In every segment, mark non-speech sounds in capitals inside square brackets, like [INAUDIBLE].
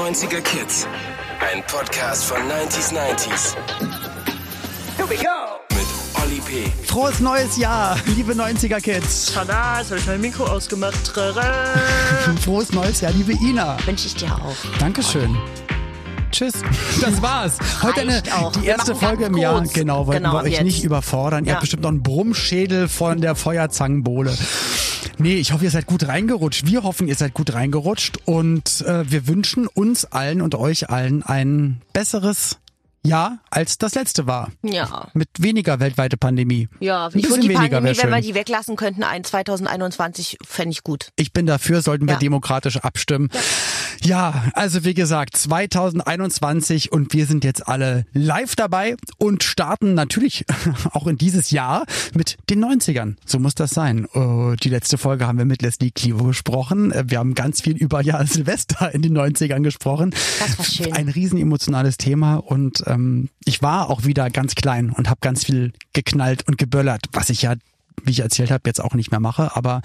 90er Kids. Ein Podcast von 90s 90s. Here we go. Mit Olli P. Frohes neues Jahr, liebe 90er Kids. Tada, jetzt habe ich mein Mikro ausgemacht. [LAUGHS] Frohes neues Jahr, liebe Ina. Wünsche ich dir auch. Dankeschön. Tschüss. [LAUGHS] Das war's. Heute eine, die erste Folge im Jahr. Genau, wollten Genau, wir euch jetzt. nicht überfordern. Ihr Ja. habt bestimmt noch einen Brummschädel von der Feuerzangenbowle. Nee, ich hoffe, ihr seid gut reingerutscht. Wir hoffen, ihr seid gut reingerutscht. Und äh, wir wünschen uns allen und euch allen ein besseres Jahr, als das letzte war. Ja. Mit weniger weltweite Pandemie. Ja, Ein ich bisschen würde die weniger Pandemie, wenn wir die weglassen könnten, ein 2021, fände ich gut. Ich bin dafür, sollten wir Ja. demokratisch abstimmen. Ja. also wie gesagt, 2021 und wir sind jetzt alle live dabei und starten natürlich [LAUGHS] auch in dieses Jahr mit den 90ern. So muss das sein. Äh, Die letzte Folge haben wir mit Leslie Clivo gesprochen. Wir haben ganz viel über ja Silvester in den 90ern gesprochen. Das war schön. Ein riesen emotionales Thema und ähm, ich war auch wieder ganz klein und habe ganz viel geknallt und geböllert, was ich ja wie ich erzählt habe, jetzt auch nicht mehr mache, aber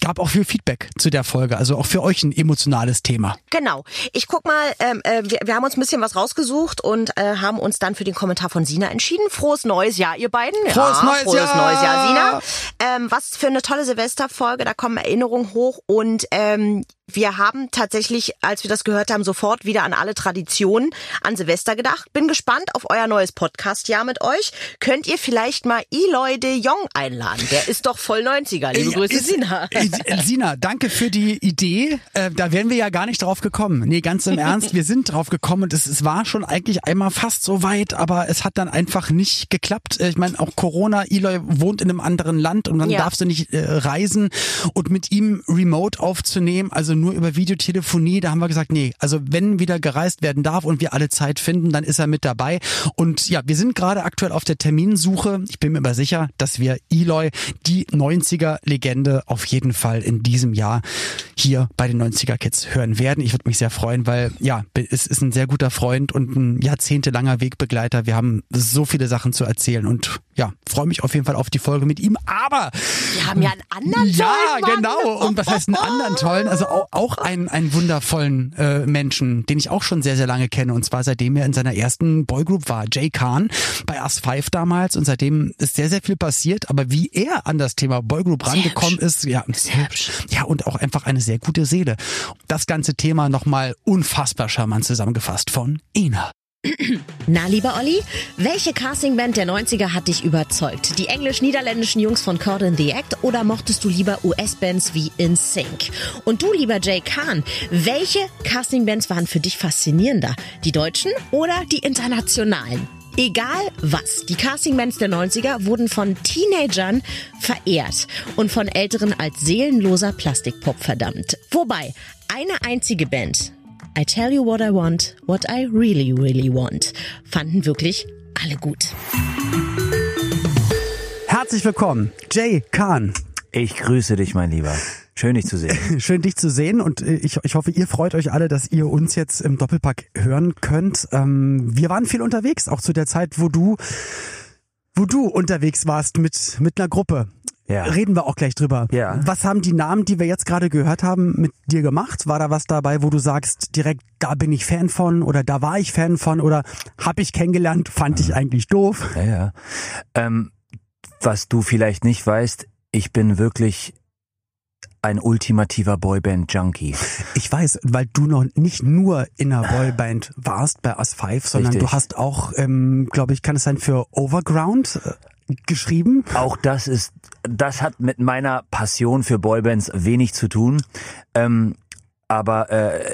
gab auch viel Feedback zu der Folge. Also auch für euch ein emotionales Thema. Genau. Ich guck mal, ähm, äh, wir, wir haben uns ein bisschen was rausgesucht und äh, haben uns dann für den Kommentar von Sina entschieden. Frohes neues Jahr, ihr beiden. Frohes ja, neues frohes Jahr! neues Jahr, Sina. Ähm, was für eine tolle Silvesterfolge, da kommen Erinnerungen hoch und ähm, wir haben tatsächlich, als wir das gehört haben, sofort wieder an alle Traditionen an Silvester gedacht. Bin gespannt auf euer neues Podcast-Jahr mit euch. Könnt ihr vielleicht mal Eloy de Jong einladen? Der ist doch voll 90er. Liebe Grüße, Ist- Sina. äh, Sina, danke für die Idee. Äh, da wären wir ja gar nicht drauf gekommen. Nee, ganz im [LAUGHS] Ernst, wir sind drauf gekommen und es, es war schon eigentlich einmal fast so weit, aber es hat dann einfach nicht geklappt. Äh, Ich meine, auch Corona, Eloy wohnt in einem anderen Land und dann Ja. darfst du nicht äh, reisen und mit ihm remote aufzunehmen, also nur über Videotelefonie, da haben wir gesagt, nee, also wenn wieder gereist werden darf und wir alle Zeit finden, dann ist er mit dabei. Und ja, wir sind gerade aktuell auf der Terminsuche. Ich bin mir aber sicher, dass wir Eloy, die 90er-Legende, auf jeden Fall in diesem Jahr hier bei den 90er Kids hören werden. Ich würde mich sehr freuen, weil ja, es ist ein sehr guter Freund und ein jahrzehntelanger Wegbegleiter. Wir haben so viele Sachen zu erzählen und ja, freue mich auf jeden Fall auf die Folge mit ihm. Aber Wir haben ja einen anderen ja, tollen Mann. genau. Und was heißt einen anderen tollen? Also auch, einen, einen wundervollen äh, Menschen, den ich auch schon sehr, sehr lange kenne. Und zwar seitdem er in seiner ersten Boygroup war, Jay Khan, bei Us 5 damals. Und seitdem ist sehr, sehr viel passiert. Aber wie er an das Thema Boygroup rangekommen ist, ja, sehr hübsch. Ja, und auch einfach eine sehr gute Seele. Das ganze Thema nochmal unfassbar charmant zusammengefasst von Ina. Na, lieber Olli, welche Castingband der 90er hat dich überzeugt? Die englisch-niederländischen Jungs von Caught in the Act oder mochtest du lieber US-Bands wie In Sync? Und du, lieber Jay Kahn, welche Castingbands waren für dich faszinierender? Die deutschen oder die internationalen? Egal was, die Castingbands der 90er wurden von Teenagern verehrt und von Älteren als seelenloser Plastikpop verdammt. Wobei, eine einzige Band, I Tell You What I Want, What I Really, Really Want, fanden wirklich alle gut. Herzlich willkommen, Jay Khan. Ich grüße dich, mein Lieber. Schön, dich zu sehen. [LAUGHS] Schön, dich zu sehen und äh, ich, ich hoffe, ihr freut euch alle, dass ihr uns jetzt im Doppelpack hören könnt. Ähm, wir waren viel unterwegs, auch zu der Zeit, wo du, wo du unterwegs warst mit, mit einer Gruppe. Ja. Reden wir auch gleich drüber. Ja. Was haben die Namen, die wir jetzt gerade gehört haben, mit dir gemacht? War da was dabei, wo du sagst, direkt, da bin ich Fan von oder da war ich Fan von oder hab ich kennengelernt, fand ich eigentlich doof? Ja, ja. Ähm, was du vielleicht nicht weißt, ich bin wirklich ein ultimativer Boyband-Junkie. Ich weiß, weil du noch nicht nur in einer Boyband warst bei Us 5, sondern Richtig. du hast auch, ähm, glaube ich, kann es sein, für Overground äh, geschrieben. Auch das ist, das hat mit meiner Passion für Boybands wenig zu tun. Ähm, aber äh,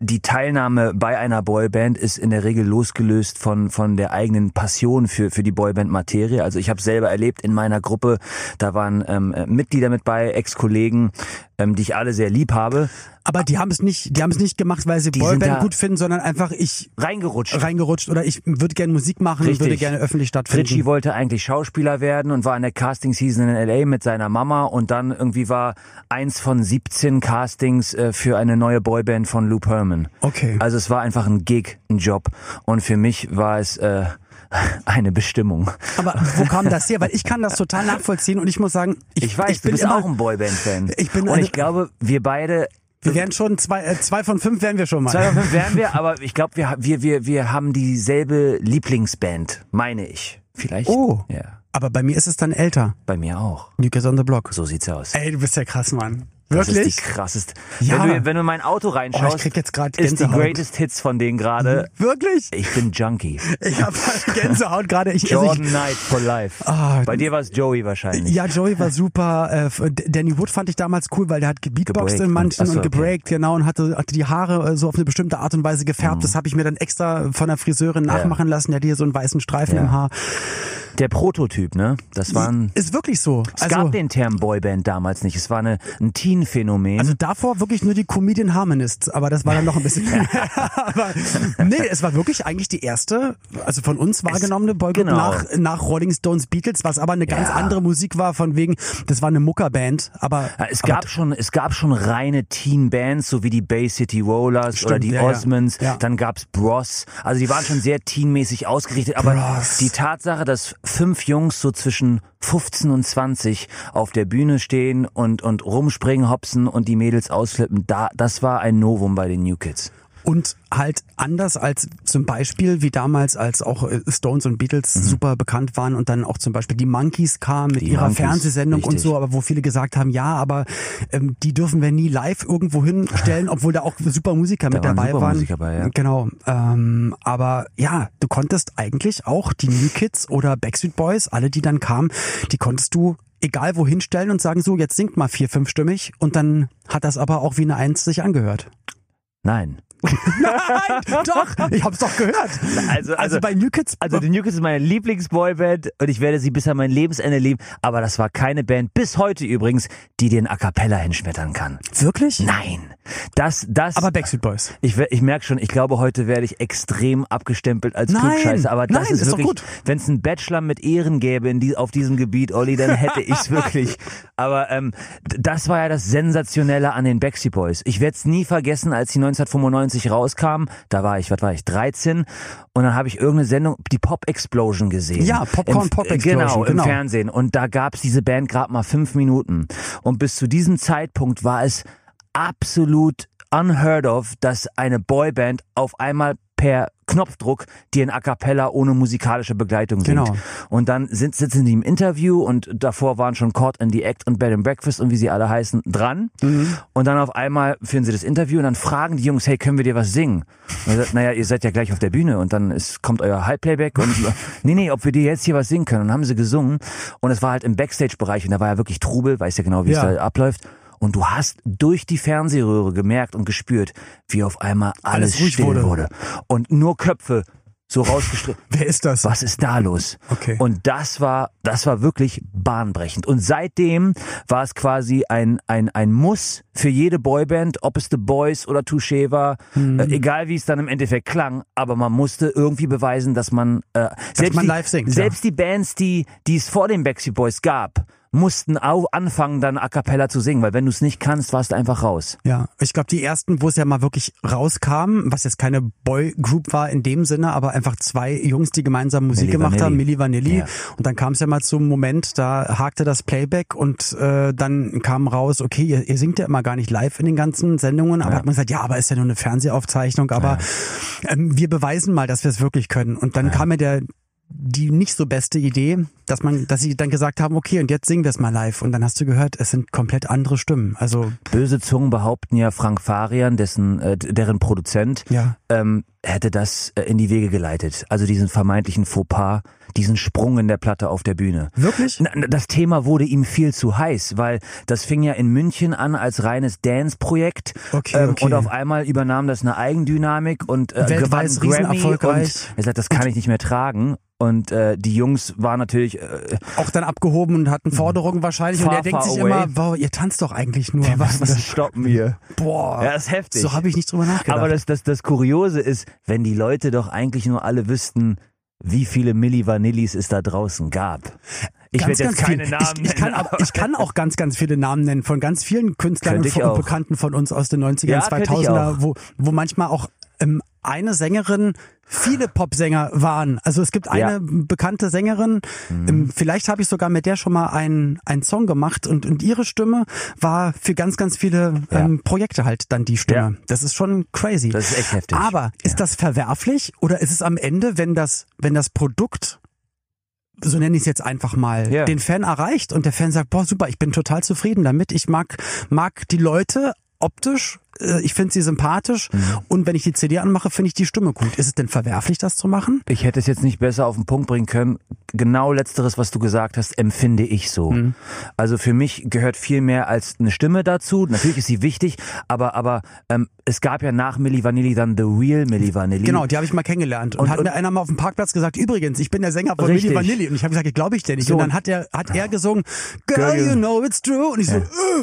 die Teilnahme bei einer Boyband ist in der Regel losgelöst von von der eigenen Passion für für die Boyband-Materie. Also ich habe selber erlebt in meiner Gruppe, da waren ähm, Mitglieder mit bei, Ex-Kollegen, ähm, die ich alle sehr lieb habe, Aber die haben es nicht, die haben es nicht gemacht, weil sie Die Boyband gut finden, sondern einfach ich reingerutscht. reingerutscht oder ich würde gerne Musik machen, Richtig. würde gerne öffentlich stattfinden. Fritschie wollte eigentlich Schauspieler werden und war in der Casting-Season in L.A. mit seiner Mama und dann irgendwie war eins von 17 Castings äh, für eine neue Boyband von Lou Pearlman. Okay. Also es war einfach ein Gig, ein Job und für mich war es äh, [LAUGHS] eine Bestimmung. Aber wo kam das her? Weil ich kann das total nachvollziehen und ich muss sagen, ich, Ich weiß, ich du bin bist immer, auch ein Boyband-Fan. Ich bin und ich glaube, wir beide Wir wären schon zwei, äh, zwei von fünf wären wir schon mal. Zwei von fünf wären wir, [LAUGHS] aber ich glaube, wir, wir, wir, wir haben dieselbe Lieblingsband, meine ich. Vielleicht. Oh. Ja. Aber bei mir ist es dann älter. Bei mir auch. New Kids on the Block. So sieht's aus. Ey, du bist ja krass, Mann. Das Wirklich? ist die krasseste. Ja. Wenn, du, wenn du in mein Auto oh, reinschaust, ich krieg jetzt gerade ist die. Greatest Hits von denen gerade. Wirklich? Ich bin Junkie. Ich habe [LAUGHS] Gänsehaut gerade. Ich, also Jordan ich, Knight for life. Ah, Bei dir war es Joey wahrscheinlich. Ja, Joey war super. Äh, Danny Wood fand ich damals cool, weil der hat gebeatboxt in manchen und- und okay. gebreakt, genau, und hatte, hatte die Haare äh, so auf eine bestimmte Art und Weise gefärbt. Das habe ich mir dann extra von der Friseurin nachmachen lassen. Der hat hier so einen weißen Streifen Ja. im Haar. Der Prototyp, ne? Das war ein, Ist wirklich so. es also, gab den Term Boyband damals nicht. Es war eine, ein Teen-Phänomen. also davor wirklich nur die Comedian Harmonists, aber das war dann noch ein bisschen. [LAUGHS] aber nee, es war wirklich eigentlich die erste, also von uns wahrgenommene Boygroup genau. nach, nach Rolling Stones Beatles, was aber eine ganz Ja. andere Musik war, von wegen, das war eine Muckerband, aber. Es aber gab schon, es gab schon reine Teen-Bands, so wie die Bay City Rollers Stimmt, oder die ja. Osmonds. Ja. Dann gab's Bros. Also die waren schon sehr teenmäßig ausgerichtet. Aber Bros. die Tatsache, dass fünf Jungs so zwischen 15 und 20 auf der Bühne stehen und, und rumspringen, hopsen und die Mädels ausflippen, da, das war ein Novum bei den New Kids. Und halt anders als zum Beispiel wie damals, als auch äh, Stones und Beatles super bekannt waren und dann auch zum Beispiel die Monkeys kamen mit Die ihrer Monkeys, Fernsehsendung und richtig. so, aber wo viele gesagt haben, ja, aber ähm, die dürfen wir nie live irgendwo hinstellen, [LAUGHS] obwohl da auch super Musiker mit Da waren dabei super waren. Musiker bei, ja. Genau. Ähm, aber ja, du konntest eigentlich auch die New Kids oder Backstreet Boys, alle die dann kamen, die konntest du egal wohin stellen und sagen, so, jetzt singt mal vier, fünfstimmig und dann hat das aber auch wie eine Eins sich angehört. Nein. Nein, doch, ich hab's doch gehört. Also, Also bei New Kids, Also die New Kids ist meine Lieblingsboyband und ich werde sie bis an mein Lebensende lieben. Aber das war keine Band, bis heute übrigens, die den A Cappella hinschmettern kann. wirklich? Nein. Das, das. Aber Backstreet Boys. ich, ich merke schon, ich glaube, heute werde ich extrem abgestempelt als Nein, Klugscheißer. Aber das nein, ist ist doch wirklich, gut. wenn es einen Bachelor mit Ehren gäbe in die, auf diesem Gebiet, Olli, dann hätte [LAUGHS] ich's wirklich. Aber ähm, das war ja das Sensationelle an den Backstreet Boys. Ich werde es nie vergessen, als die 1995 rauskamen. Da war ich, was war ich, 13. Und dann habe ich irgendeine Sendung, die Pop Explosion gesehen. Ja, Popcorn Im- Pop Explosion, Genau, im genau. Fernsehen. Und da gab's diese Band gerade mal fünf Minuten. Und bis zu diesem Zeitpunkt war es absolut unheard of, dass eine Boyband auf einmal per Knopfdruck dir ein A Cappella ohne musikalische Begleitung singt. Genau. Und dann sind, sitzen die im Interview und davor waren schon Caught in the Act und Bed and Breakfast und wie sie alle heißen dran. Mhm. Und dann auf einmal führen sie das Interview und dann fragen die Jungs, hey, können wir dir was singen? Und er sagt, naja, ihr seid ja gleich auf der Bühne und dann ist, kommt euer Halbplayback und [LAUGHS] nee, nee, ob wir dir jetzt hier was singen können. Und dann haben sie gesungen und es war halt im Backstage-Bereich und da war ja wirklich Trubel, weiß ja genau, wie Ja. es da abläuft. Und du hast durch die Fernsehröhre gemerkt und gespürt, wie auf einmal alles, Alles still wurde. wurde. Und nur Köpfe so rausgestrichen. [LAUGHS] Wer ist das? Was ist da los? Okay. Und das war, das war wirklich bahnbrechend. Und seitdem war es quasi ein, ein, ein Muss für jede Boyband, ob es The Boys oder Touché war, Mhm. äh, egal wie es dann im Endeffekt klang, aber man musste irgendwie beweisen, dass man, äh, selbst, man die, singt, ja. selbst die Bands, die, die es vor den Backstreet Boys gab, mussten auch anfangen, dann A Cappella zu singen, weil wenn du es nicht kannst, warst du einfach raus. Ja, ich glaube, die ersten, wo es ja mal wirklich rauskam, was jetzt keine Boy-Group war in dem Sinne, aber einfach zwei Jungs, die gemeinsam Musik Milli gemacht Vanilli. haben, Milli Vanilli. Ja. Und dann kam es ja mal zum Moment, da hakte das Playback und äh, dann kam raus, okay, ihr, ihr singt ja immer gar nicht live in den ganzen Sendungen, aber Ja. hat man gesagt, ja, aber ist ja nur eine Fernsehaufzeichnung, aber ähm, wir beweisen mal, dass wir es wirklich können. Und dann kam mir der die nicht so beste Idee, dass man, dass sie dann gesagt haben, okay, und jetzt singen wir es mal live. Und dann hast du gehört, es sind komplett andere Stimmen. Also Böse Zungen behaupten ja, Frank Farian, dessen, äh, deren Produzent, ja, ähm, hätte das äh, in die Wege geleitet. Also diesen vermeintlichen Fauxpas, diesen Sprung in der Platte auf der Bühne. wirklich? Das Thema wurde ihm viel zu heiß, weil das fing ja in München an als reines Dance-Projekt Okay, ähm, okay. und auf einmal übernahm das eine Eigendynamik und äh, gewann Grammy und er sagt, das kann ich nicht mehr tragen und äh, die Jungs waren natürlich äh, auch dann abgehoben und hatten Forderungen wahrscheinlich. Far, und er denkt sich away. immer, wow, ihr tanzt doch eigentlich nur. Was, was stoppen wir. boah, Ja, ist heftig. so habe ich nicht drüber nachgedacht. Aber das, das, das Kuriose ist, wenn die Leute doch eigentlich nur alle wüssten, wie viele Milli Vanillis es da draußen gab. Ich Ganz, werde jetzt keine viel. Namen ich, ich, kann, nennen. aber, ich kann auch ganz, ganz viele Namen nennen von ganz vielen Künstlern und, auch. Bekannten von uns aus den 90er Ja, und könnte ich 2000er, auch. wo, wo manchmal auch ähm, eine Sängerin viele Popsänger waren. Also es gibt eine Ja. bekannte Sängerin, ähm, vielleicht habe ich sogar mit der schon mal einen, einen Song gemacht und, und ihre Stimme war für ganz, ganz viele Ja. ähm, Projekte halt dann die Stimme. Ja. Das ist schon crazy. Das ist echt heftig. Aber ist das verwerflich oder ist es am Ende, wenn das, wenn das Produkt so nenne ich es jetzt einfach mal, den Fan erreicht und der Fan sagt, boah, super, ich bin total zufrieden damit. Ich mag, mag die Leute optisch, äh, ich finde sie sympathisch Mhm. und wenn ich die CD anmache, finde ich die Stimme gut. Ist es denn verwerflich, das zu machen? Ich hätte es jetzt nicht besser auf den Punkt bringen können. Genau letzteres, was du gesagt hast, empfinde ich so. Mhm. Also für mich gehört viel mehr als eine Stimme dazu. Natürlich ist sie wichtig, aber aber ähm, es gab ja nach Milli Vanilli dann The Real Milli Vanilli. Genau, die habe ich mal kennengelernt. Und, Und- hat und- mir einer mal auf dem Parkplatz gesagt, übrigens, ich bin der Sänger von Richtig. Milli Vanilli. Und ich habe gesagt, glaube ich dir nicht. So. Und dann hat er, hat er gesungen, Girl, you know it's true. Und ich so,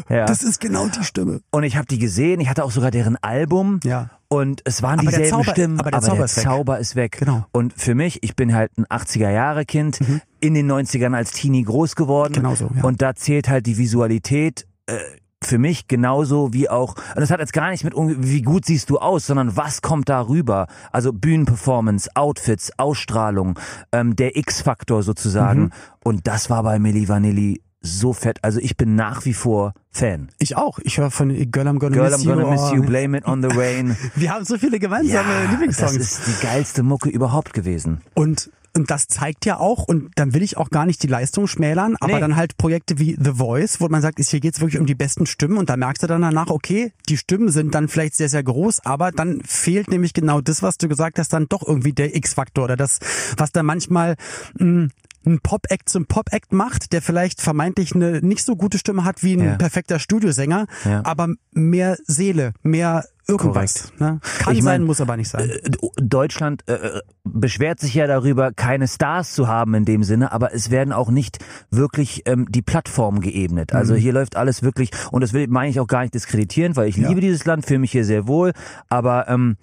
äh, Ja. das ist genau die Stimme. Und ich habe die gesehen. Ich hatte auch sogar deren Album. Ja. Und es waren Aber der dieselben Zauber- Stimmen, aber der Zauber ist weg. Zauber ist weg. Genau. Mhm. Und für mich, ich bin halt ein 80er-Jahre-Kind, in den 90ern als Teenie groß geworden. Genau so, ja. Und da zählt halt die Visualität äh, für mich genauso wie auch, und das hat jetzt gar nicht mit, wie gut siehst du aus, sondern was kommt da rüber? Also Bühnenperformance, Outfits, Ausstrahlung, ähm, der X-Faktor sozusagen. Mhm. Und das war bei Milli Vanilli so fett. Also ich bin nach wie vor Fan. Ich auch. Ich höre von Girl, I'm Gonna Girl, Miss I'm gonna You. miss you, blame it on the rain. [LAUGHS] Wir haben so viele gemeinsame das Lieblingssongs. ist die geilste Mucke überhaupt gewesen. Und, und das zeigt ja auch, und dann will ich auch gar nicht die Leistung schmälern, aber Nee. dann halt Projekte wie The Voice, wo man sagt, ist, hier geht's wirklich um die besten Stimmen und da merkst du dann danach, okay, die Stimmen sind dann vielleicht sehr, sehr groß, aber dann fehlt nämlich genau das, was du gesagt hast, dann doch irgendwie der X-Faktor oder das, was dann manchmal mh, ein Pop-Act zum Pop-Act macht, der vielleicht vermeintlich eine nicht so gute Stimme hat wie ein Ja. perfekter Studiosänger, Ja. aber mehr Seele, mehr irgendwas. Ne? Kann Ich mein, sein, muss aber nicht sein. Äh, Deutschland äh, äh, beschwert sich ja darüber, keine Stars zu haben in dem Sinne, aber es werden auch nicht wirklich ähm, die Plattformen geebnet. Also hier läuft alles wirklich, und das will meine ich auch gar nicht diskreditieren, weil ich Ja. liebe dieses Land, fühle mich hier sehr wohl, aber ähm,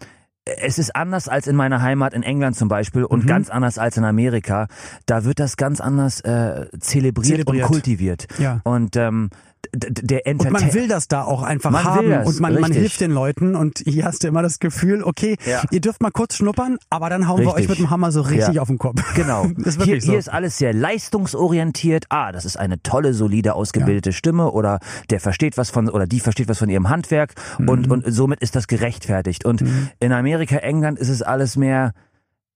es ist anders als in meiner Heimat in England zum Beispiel und Mhm. ganz anders als in Amerika. Da wird das ganz anders äh, zelebriert, Zelebriert. und kultiviert. Ja. Und ähm, der Und man will das da auch einfach Man haben das, und man, man hilft den Leuten und hier hast du immer das Gefühl, okay, Ja. ihr dürft mal kurz schnuppern, aber dann hauen wir Richtig. euch mit dem Hammer so richtig Ja. auf den Kopf. Genau. [LAUGHS] Ist hier, so. hier ist alles sehr leistungsorientiert. Ah, das ist eine tolle, solide, ausgebildete Stimme oder der versteht was von oder die versteht was von ihrem Handwerk Mhm. und, und somit ist das gerechtfertigt. Und in Amerika, England ist es alles mehr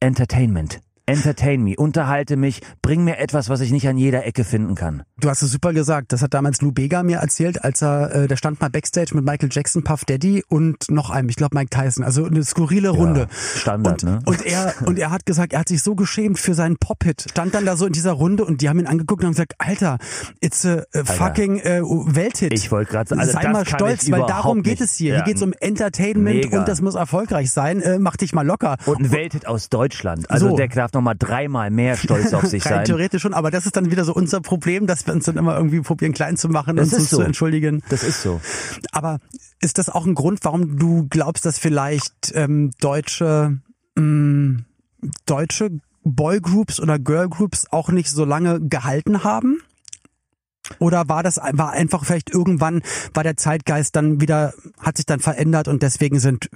Entertainment. Entertain me, unterhalte mich, bring mir etwas, was ich nicht an jeder Ecke finden kann. Du hast es super gesagt. Das hat damals Lou Bega mir erzählt, als er, äh, der stand mal Backstage mit Michael Jackson, Puff Daddy und noch einem, ich glaube Mike Tyson. Also eine skurrile Runde. Standard, und, ne? Und er, und er hat gesagt, er hat sich so geschämt für seinen Pop-Hit. Stand dann da so in dieser Runde und die haben ihn angeguckt und haben gesagt, Alter, it's a, fucking äh, Welthit. Ich wollte gerade sagen, also Sei mal stolz, weil darum geht nicht. es hier. Ja. Hier geht es um Entertainment Mega. und das muss erfolgreich sein. Äh, mach dich mal locker. Und ein Welthit aus Deutschland. Also So. der darf nochmal dreimal mehr stolz [LAUGHS] auf sich sein. theoretisch schon, aber das ist dann wieder so unser Problem, dass wir uns dann immer irgendwie probieren klein zu machen Das und uns so. zu entschuldigen. Das ist so. Aber ist das auch ein Grund, warum du glaubst, dass vielleicht ähm, deutsche mh, deutsche Boygroups oder Girlgroups auch nicht so lange gehalten haben? Oder war das war einfach vielleicht irgendwann war der Zeitgeist dann wieder hat sich dann verändert und deswegen sind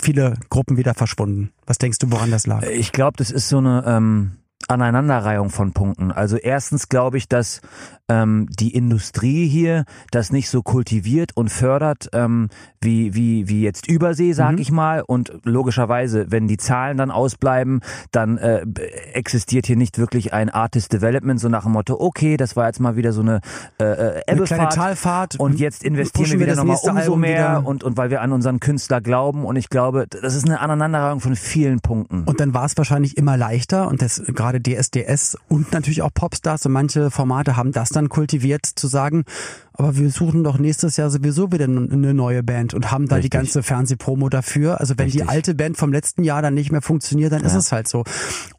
viele Gruppen wieder verschwunden? Was denkst du, woran das lag? Ich glaube, das ist so eine ähm, Aneinanderreihung von Punkten. Also erstens glaube ich, dass ähm, die Industrie hier das nicht so kultiviert und fördert ähm, wie wie wie jetzt Übersee, sag Mhm. ich mal. Und logischerweise, wenn die Zahlen dann ausbleiben, dann äh, existiert hier nicht wirklich ein Artist Development so nach dem Motto: Okay, das war jetzt mal wieder so eine äh, äh, Ebbefahrt. Talfahrt. Und jetzt investieren wir wieder nochmal umso mehr und, und weil wir an unseren Künstler glauben. Und ich glaube, das ist eine Aneinanderreihung von vielen Punkten. Und dann war es wahrscheinlich immer leichter und das gerade DSDS und natürlich auch Popstars. Und manche Formate haben das dann kultiviert zu sagen, aber wir suchen doch nächstes Jahr sowieso wieder eine neue Band und haben da Richtig. die ganze Fernsehpromo dafür. Also wenn die Richtig. alte Band vom letzten Jahr dann nicht mehr funktioniert, dann ist Ja. es halt so.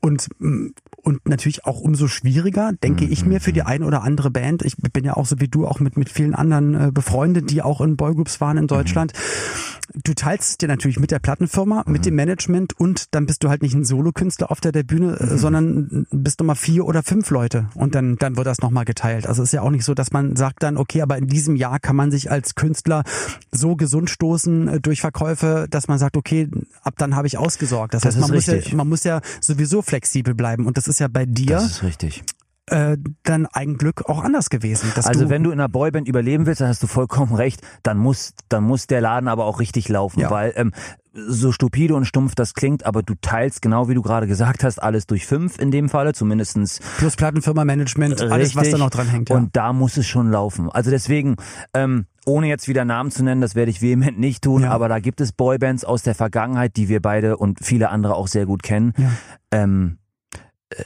Und mm, und natürlich auch umso schwieriger, denke Mhm. ich mir, für die ein oder andere Band. Ich bin ja auch so wie du auch mit, mit vielen anderen äh, befreundet, die auch in Boygroups waren in Deutschland. Du teilst es dir natürlich mit der Plattenfirma, mit dem Management und dann bist du halt nicht ein Solokünstler auf der, der Bühne, äh, sondern bist nochmal vier oder fünf Leute und dann, dann wird das nochmal geteilt. Also es ist ja auch nicht so, dass man sagt dann, okay, aber in diesem Jahr kann man sich als Künstler so gesund stoßen äh, durch Verkäufe, dass man sagt, okay, ab dann habe ich ausgesorgt. Das, Das heißt, man ist muss, ja, man muss ja sowieso flexibel bleiben und das ist ja bei dir Das ist richtig. Äh, dein Eigenglück auch anders gewesen. Also du, wenn du in einer Boyband überleben willst, dann hast du vollkommen recht, dann muss, dann muss der Laden aber auch richtig laufen, Ja. weil ähm, so stupide und stumpf das klingt, aber du teilst genau wie du gerade gesagt hast, alles durch fünf in dem Falle, zumindestens plus Plattenfirma, Management, alles, was da Richtig. noch dran hängt. Ja. Und da muss es schon laufen. Also deswegen, ähm, ohne jetzt wieder Namen zu nennen, das werde ich vehement nicht tun, Ja. aber da gibt es Boybands aus der Vergangenheit, die wir beide und viele andere auch sehr gut kennen. Ja. Ähm, äh,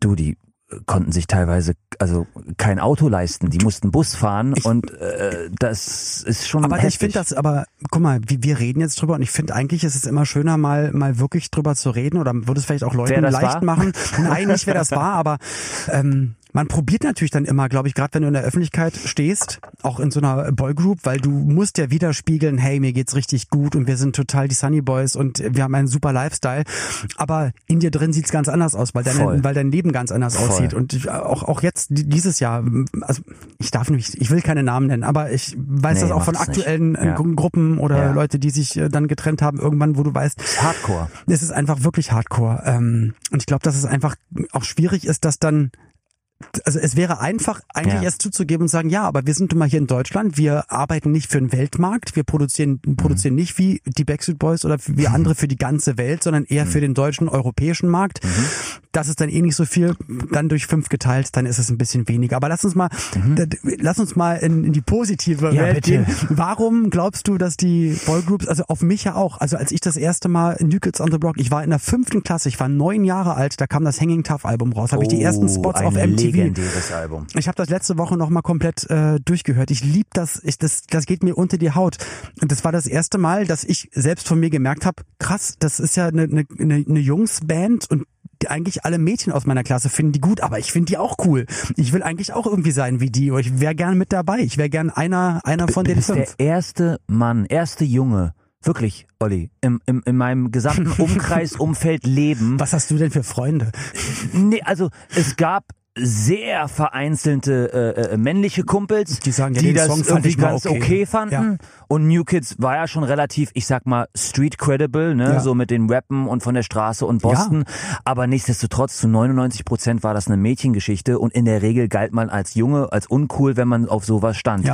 du, die konnten sich teilweise also kein Auto leisten, die mussten Bus fahren Ich- und äh, das ist schon Aber ich heftig. finde das, aber guck mal, wie, wir reden jetzt drüber und ich finde eigentlich ist es immer schöner, mal, mal wirklich drüber zu reden oder würde es vielleicht auch Leuten leicht war? machen. Nein, nicht wer das war, aber ähm, man probiert natürlich dann immer, glaube ich, gerade wenn du in der Öffentlichkeit stehst, auch in so einer Boygroup, weil du musst ja widerspiegeln, hey, mir geht's richtig gut und wir sind total die Sunny Boys und wir haben einen super Lifestyle. Aber in dir drin sieht's ganz anders aus, weil dein, Voll. weil dein Leben ganz anders Voll. aussieht. Und auch, auch jetzt die- dieses Jahr, also ich darf nicht, ich will keine Namen nennen, aber ich weiß Nee, das auch von aktuellen äh, Ja. Gru- Gruppen oder Ja. Leute, die sich äh, dann getrennt haben, irgendwann, wo du weißt, Hardcore. es ist einfach wirklich Hardcore. Ähm, und ich glaube, dass es einfach auch schwierig ist, dass dann also es wäre einfach, eigentlich Ja. erst zuzugeben und sagen, ja, aber wir sind nun mal hier in Deutschland, wir arbeiten nicht für den Weltmarkt, wir produzieren, produzieren Mhm. nicht wie die Backstreet Boys oder wie [LAUGHS] andere für die ganze Welt, sondern eher Mhm. für den deutschen, europäischen Markt. Das ist dann eh nicht so viel, dann durch fünf geteilt, dann ist es ein bisschen weniger. Aber lass uns mal, d- lass uns mal in, in die positive Mhm. Ja, Welt bitte. gehen. Warum glaubst du, dass die Boygroups, also auf mich ja auch, also als ich das erste Mal in New Kids on the Block, ich war in der fünften Klasse, ich war neun Jahre alt, da kam das Hanging Tough Album raus, habe ich die ersten Oh, Spots auf MTV. legendäres Album. Ich habe das letzte Woche noch mal komplett äh, durchgehört. Ich lieb das, ich, das, das geht mir unter die Haut. Und das war das erste Mal, dass ich selbst von mir gemerkt habe, krass, das ist ja eine, eine, eine, eine Jungsband und eigentlich alle Mädchen aus meiner Klasse finden die gut, aber ich finde die auch cool. Ich will eigentlich auch irgendwie sein wie die. Ich wäre gern mit dabei. Ich wäre gern einer, einer von Du den bist der fünf. erste Mann, erste Junge, wirklich, Olli, im, im, in meinem gesamten [LAUGHS] Umkreis, Umfeld leben. Was hast du denn für Freunde? Nee, also es gab sehr vereinzelte äh, äh, männliche Kumpels, Die sagen, ja, die das Song irgendwie ganz okay. okay, fanden. Ja. Und New Kids war ja schon relativ, ich sag mal, street credible, ne, Ja. so mit den Rappen und von der Straße und Boston. Aber nichtsdestotrotz zu 99 Prozent war das eine Mädchengeschichte und in der Regel galt man als Junge, als uncool, wenn man auf sowas stand.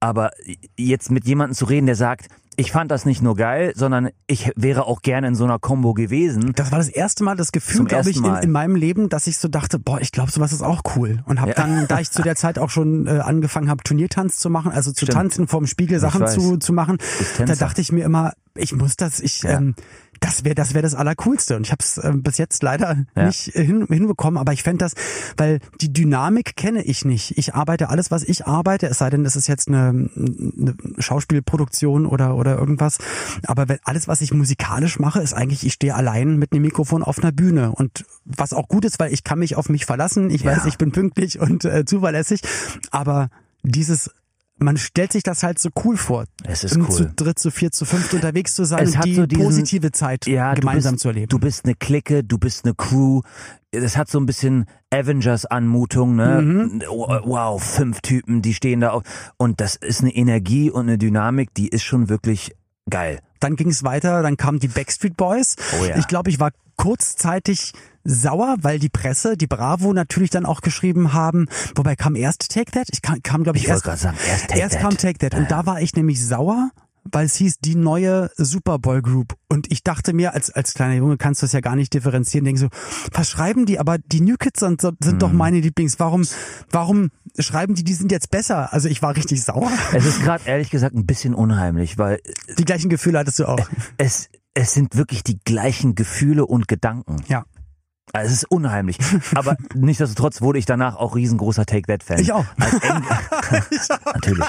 Aber jetzt mit jemandem zu reden, der sagt, ich fand das nicht nur geil, sondern ich wäre auch gerne in so einer Combo gewesen. Das war das erste Mal das Gefühl, glaube ich, in, in meinem Leben, dass ich so dachte, boah, ich glaube, sowas ist auch cool. Und habe Ja. dann, da ich zu der Zeit auch schon äh, angefangen habe, Turniertanz zu machen, also zu Stimmt. tanzen, vorm Spiegel Sachen zu, zu machen, da dachte ich mir immer, ich muss das, ich, Ja. ähm, das wäre das wäre das Allercoolste. Und ich habe es äh, bis jetzt leider Ja. nicht äh, hin, hinbekommen, aber ich fände das, weil die Dynamik kenne ich nicht. Ich arbeite alles, was ich arbeite, es sei denn, es ist jetzt eine, eine Schauspielproduktion oder, oder irgendwas. Aber wenn, alles, was ich musikalisch mache, ist eigentlich, ich stehe allein mit einem Mikrofon auf einer Bühne. Und was auch gut ist, weil ich kann mich auf mich verlassen. Ich Ja. weiß, ich bin pünktlich und äh, zuverlässig. Aber dieses man stellt sich das halt so cool vor. Es ist cool. Zu dritt, zu viert, zu fünft unterwegs zu sein Es und hat die so diesen- positive Zeit ja, gemeinsam bist, zu erleben. Du bist eine Clique, du bist eine Crew. Das hat so ein bisschen Avengers-Anmutung, ne? Mhm. Wow, fünf Typen, die stehen da auf. Und das ist eine Energie und eine Dynamik, die ist schon wirklich geil. Dann ging es weiter, dann kamen die Backstreet Boys. Oh ja. Ich glaube, ich war kurzzeitig sauer, weil die Presse, die Bravo natürlich dann auch geschrieben haben, wobei kam erst Take That? Ich kam, kam glaube ich, Ich erst, sagen, erst Take erst That. kam Take That. Und da war ich nämlich sauer, weil es hieß die neue Superboy Group. Und ich dachte mir, als, als kleiner Junge kannst du es ja gar nicht differenzieren, denke so, was schreiben die? Aber die New Kids sind, sind Mhm. doch meine Lieblings. Warum, warum schreiben die, die sind jetzt besser? Also ich war richtig sauer. Es ist gerade ehrlich gesagt ein bisschen unheimlich, weil Die gleichen Gefühle hattest du auch. es, es sind wirklich die gleichen Gefühle und Gedanken. Ja. Also es ist unheimlich. Aber [LAUGHS] nichtsdestotrotz wurde ich danach auch riesengroßer Take That Fan. Ich auch. Eng [LAUGHS] [LAUGHS] Natürlich.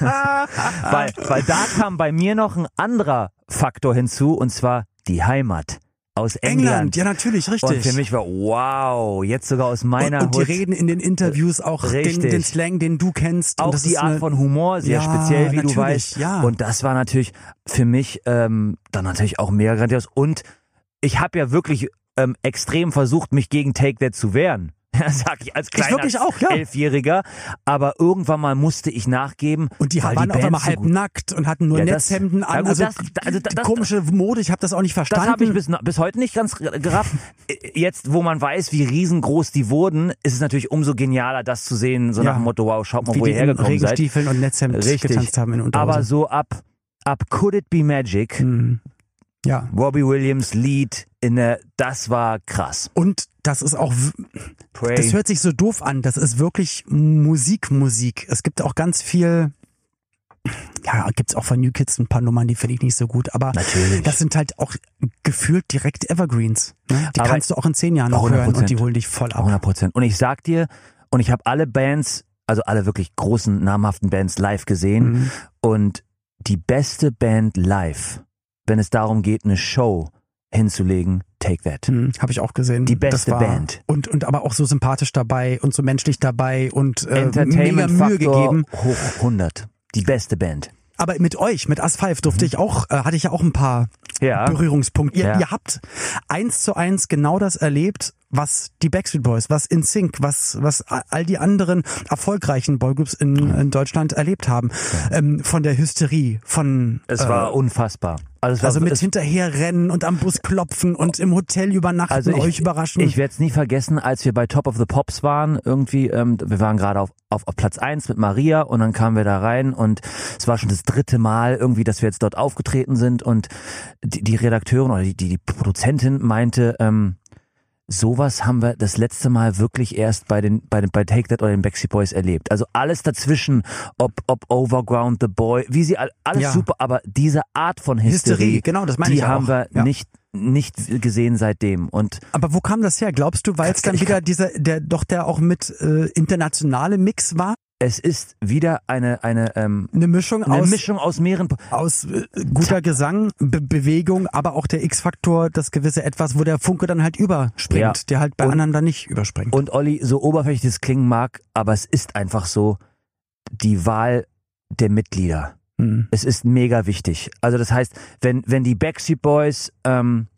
weil, weil da kam bei mir noch ein anderer Faktor hinzu und zwar die Heimat. aus England. England, ja natürlich, richtig. Und für mich war, wow, jetzt sogar aus meiner und, und die Hood. reden in den Interviews auch den, den Slang, den du kennst. und auch die Art von Humor, sehr Ja, speziell, wie du weißt. ja. Und das war natürlich für mich ähm, dann natürlich auch mega grandios. Und ich habe ja wirklich ähm, extrem versucht, mich gegen Take That zu wehren. [LAUGHS] Sag ich als kleiner wirklich auch, ja. Elfjähriger. Aber irgendwann mal musste ich nachgeben. Und die waren auf Band einmal so halb nackt und hatten nur Ja, das- Netzhemden Ja an. gut, also, das- also die das- komische Mode, ich habe das auch nicht Das verstanden. habe ich bis, bis heute nicht ganz gerafft. Jetzt, wo man weiß, wie riesengroß die wurden, ist es natürlich umso genialer, das zu sehen, so Ja. nach dem Motto, wow, schaut mal, wie wo die ihr hergekommen seid. Regenstiefeln und Netzhemd Richtig. getanzt haben in Unterhose. Aber so ab, ab Could It Be Magic, Hm. Ja. Robbie Williams Lied in der, das war krass. Und das ist auch, Pray. das hört sich so doof an. Das ist wirklich Musik, Musik. Es gibt auch ganz viel, ja, gibt's auch von New Kids ein paar Nummern, die finde ich nicht so gut. Aber Natürlich. das sind halt auch gefühlt direkt Evergreens. Ne? Die Aber kannst du auch in zehn Jahren noch hören und 100%. die holen dich voll ab. 100 Prozent. Und ich sag dir, und ich habe alle Bands, also alle wirklich großen, namhaften Bands live gesehen. Mhm. Und die beste Band live, wenn es darum geht, eine Show hinzulegen, Take That. Hm, Habe ich auch gesehen. Die beste Band. Und, und aber auch so sympathisch dabei und so menschlich dabei und äh, mega Mühe gegeben. hoch 100. Die beste Band. Aber mit euch, mit As5 durfte ich auch, äh, hatte ich ja auch ein paar Mhm. Ja. Berührungspunkte. Ihr, Ja. ihr habt eins zu eins genau das erlebt, was die Backstreet Boys, was InSync, was, was all die anderen erfolgreichen Boygroups in, in Deutschland erlebt haben. Ähm, von der Hysterie, von Es äh, war unfassbar. Also, war, also mit hinterherrennen und am Bus klopfen und im Hotel übernachten, also ich, euch überraschen. Ich werde es nie vergessen, als wir bei Top of the Pops waren, irgendwie, ähm, wir waren gerade auf, auf, auf Platz eins mit Maria und dann kamen wir da rein und es war schon das dritte Mal irgendwie, dass wir jetzt dort aufgetreten sind und die, die Redakteurin oder die, die, die Produzentin meinte, ähm, sowas haben wir das letzte Mal wirklich erst bei den bei den bei Take That oder den Backstreet Boys erlebt. Also alles dazwischen, ob ob Overground, The Boy, wie sie all- alles Ja. super, aber diese Art von Hysterie, Hysterie, genau, das meine die ich haben auch. wir Ja. nicht nicht gesehen seitdem und Aber wo kam das her? Glaubst du, weil es dann wieder dieser, der doch der auch mit äh, internationale Mix war? Es ist wieder eine eine ähm, Eine Mischung eine aus, Mischung aus mehreren aus äh, guter Gesang, Be Bewegung, aber auch der X-Faktor, das gewisse Etwas, wo der Funke dann halt überspringt, Ja. der halt bei Und- anderen dann nicht überspringt. Und Olli, so oberflächlich es klingen mag, aber es ist einfach so, die Wahl der Mitglieder. Hm. Es ist mega wichtig. Also das heißt, wenn, wenn die Backstreet Boys, ähm,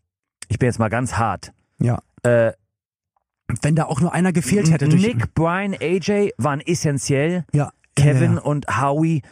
ich bin jetzt mal ganz hart, Ja. äh, Wenn da auch nur einer gefehlt hätte Nick, Brian, AJ waren essentiell, ja, Kevin ja, und Howie,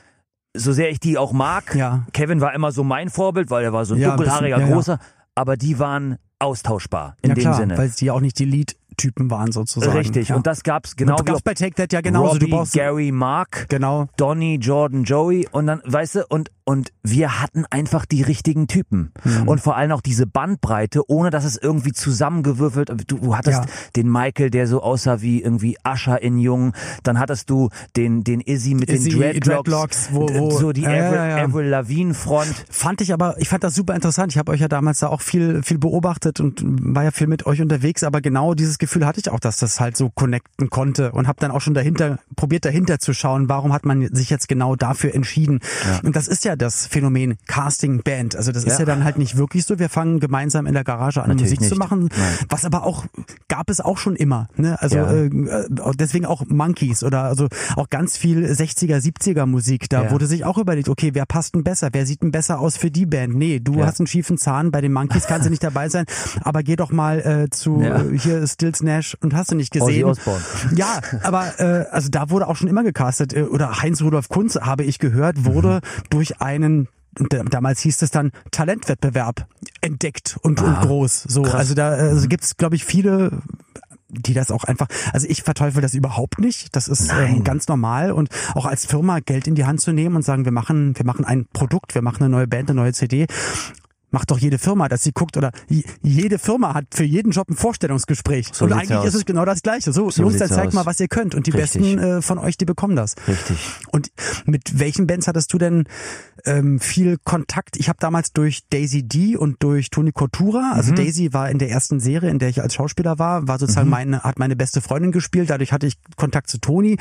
so sehr ich die auch mag, ja. Kevin war immer so mein Vorbild, weil er war so ein Ja, dunkelhaariger bisschen, ja, großer, aber die waren austauschbar in dem klar, Sinne. weil die auch nicht die Lead-Typen waren sozusagen. Richtig. Und das gab's genau gab's wie bei Take That ja genauso. Robbie, du brauchst Gary, Mark, genau. Donny, Jordan, Joey und dann, weißt du, und, und wir hatten einfach die richtigen Typen. Mhm. Und vor allem auch diese Bandbreite, ohne dass es irgendwie zusammengewürfelt, du, du hattest Ja. den Michael, der so aussah wie irgendwie Ascher in Jung, dann hattest du den, den Izzy mit Izzy, den Dreadlocks, Dreadlocks, wo- wo- so die Ja, Avril, ja, ja. Avril Lavigne Front. Fand ich aber, ich fand das super interessant. Ich habe euch ja damals da auch viel, viel beobachtet und war ja viel mit euch unterwegs, aber genau dieses Gefühl hatte ich auch, dass das halt so connecten konnte und habe dann auch schon dahinter, probiert dahinter zu schauen, warum hat man sich jetzt genau dafür entschieden. Und das ist ja das Phänomen Casting Band. Also das ist Ja. ja dann halt nicht wirklich so. Wir fangen gemeinsam in der Garage an, Natürlich Musik zu nicht. machen, Nein. was aber auch, gab es auch schon immer. Ne? Also Ja. äh, äh, deswegen auch Monkeys oder also auch ganz viel 60er, 70er Musik. Da Ja. wurde sich auch überlegt, okay, wer passt denn besser? Wer sieht denn besser aus für die Band? Nee, du Ja. hast einen schiefen Zahn, bei den Monkeys kannst du nicht dabei sein, aber geh doch mal äh, zu Ja. äh, hier Stills Nash und hast du nicht gesehen. Ja, aber äh, also da wurde auch schon immer gecastet. Äh, oder Heinz Rudolf Kunz, habe ich gehört, wurde durch einen und da- damals hieß es dann Talentwettbewerb entdeckt und, und Ah, groß. So, krass. also da also gibt's glaube ich viele die das auch einfach, also ich verteufel das überhaupt nicht. Das ist ähm, ganz normal und auch als Firma Geld in die Hand zu nehmen und sagen, wir machen, wir machen ein Produkt, wir machen eine neue Band, eine neue CD. Macht doch jede Firma, dass sie guckt oder jede Firma hat für jeden Job ein Vorstellungsgespräch. So und eigentlich aus. ist es genau das Gleiche. So, So Jungs, dann zeigt aus. mal, was ihr könnt. Und die Richtig. Besten äh, von euch, die bekommen das. Richtig. Und mit welchen Bands hattest du denn ähm, viel Kontakt? Ich habe damals durch Daisy D und durch Toni Kotura, also Mhm. Daisy war in der ersten Serie, in der ich als Schauspieler war, war sozusagen meine, hat meine beste Freundin gespielt, dadurch hatte ich Kontakt zu Toni.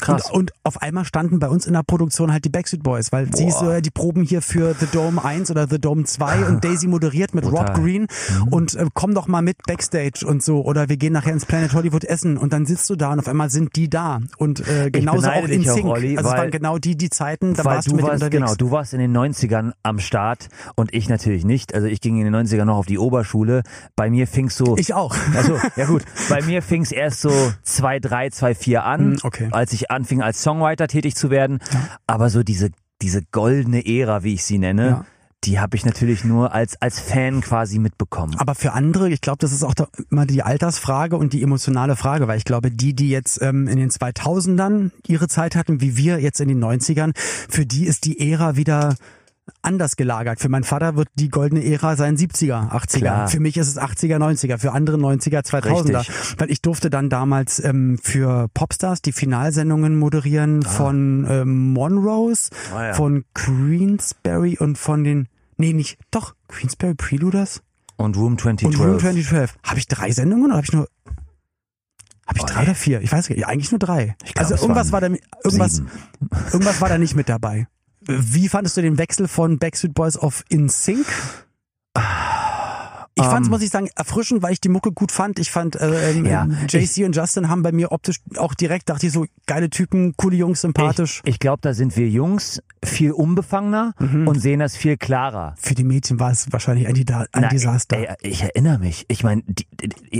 Krass. Und, und auf einmal standen bei uns in der Produktion halt die Backstreet Boys, weil sie Boah. so, die proben hier für The Dome 1 oder The Dome 2 und Daisy moderiert mit Total. Rob Green und äh, komm doch mal mit Backstage und so oder wir gehen nachher ins Planet Hollywood essen und dann sitzt du da und auf einmal sind die da und äh, genauso auch in dich auch, Sync. Olli, also es waren genau die die Zeiten, da warst du mit warst, unterwegs. genau, du warst in den 90ern am Start und ich natürlich nicht. Also ich ging in den 90ern noch auf die Oberschule. Bei mir fing's so. Ich auch. [LAUGHS] Also, ja gut. [LAUGHS] Bei mir fing's erst so 2, 3, 2, 4 an, Hm, okay. als ich anfing als Songwriter tätig zu werden. Aber so diese, diese goldene Ära, wie ich sie nenne, Ja. Die habe ich natürlich nur als, als Fan quasi mitbekommen. Aber für andere, ich glaube, das ist auch da immer die Altersfrage und die emotionale Frage, weil ich glaube, die, die jetzt ähm, in den 2000ern ihre Zeit hatten, wie wir jetzt in den 90ern, für die ist die Ära wieder anders gelagert. Für meinen Vater wird die goldene Ära sein 70er, 80er. Klar. Für mich ist es 80er, 90er, für andere 90er, 2000er. Richtig. Weil ich durfte dann damals ähm, für Popstars die Finalsendungen moderieren von ähm, Monrose, Ah, ja. von Queensberry und von den, nee, nicht, doch, Queensberry Preluders? Und Room Und 2012. Room 2012. Habe ich drei Sendungen oder habe ich nur. Habe ich Oh, drei nee. oder vier? Ich weiß nicht. Ja, eigentlich nur drei. Glaub, also irgendwas war da irgendwas, sieben. [LAUGHS] irgendwas war da nicht mit dabei. Wie fandest du den Wechsel von Backstreet Boys auf In Sync? Ich fand es, Ähm, muss ich sagen, erfrischend, weil ich die Mucke gut fand. Ich fand, äh, ähm, Ja, JC und Justin haben bei mir optisch auch direkt, dachte ich so, geile Typen, coole Jungs, sympathisch. Ich, ich glaube, da sind wir Jungs viel unbefangener Mhm. und sehen das viel klarer. Für die Mädchen war es wahrscheinlich ein, Dida- ein Na, Desaster. Ey, ich erinnere mich. Ich meine,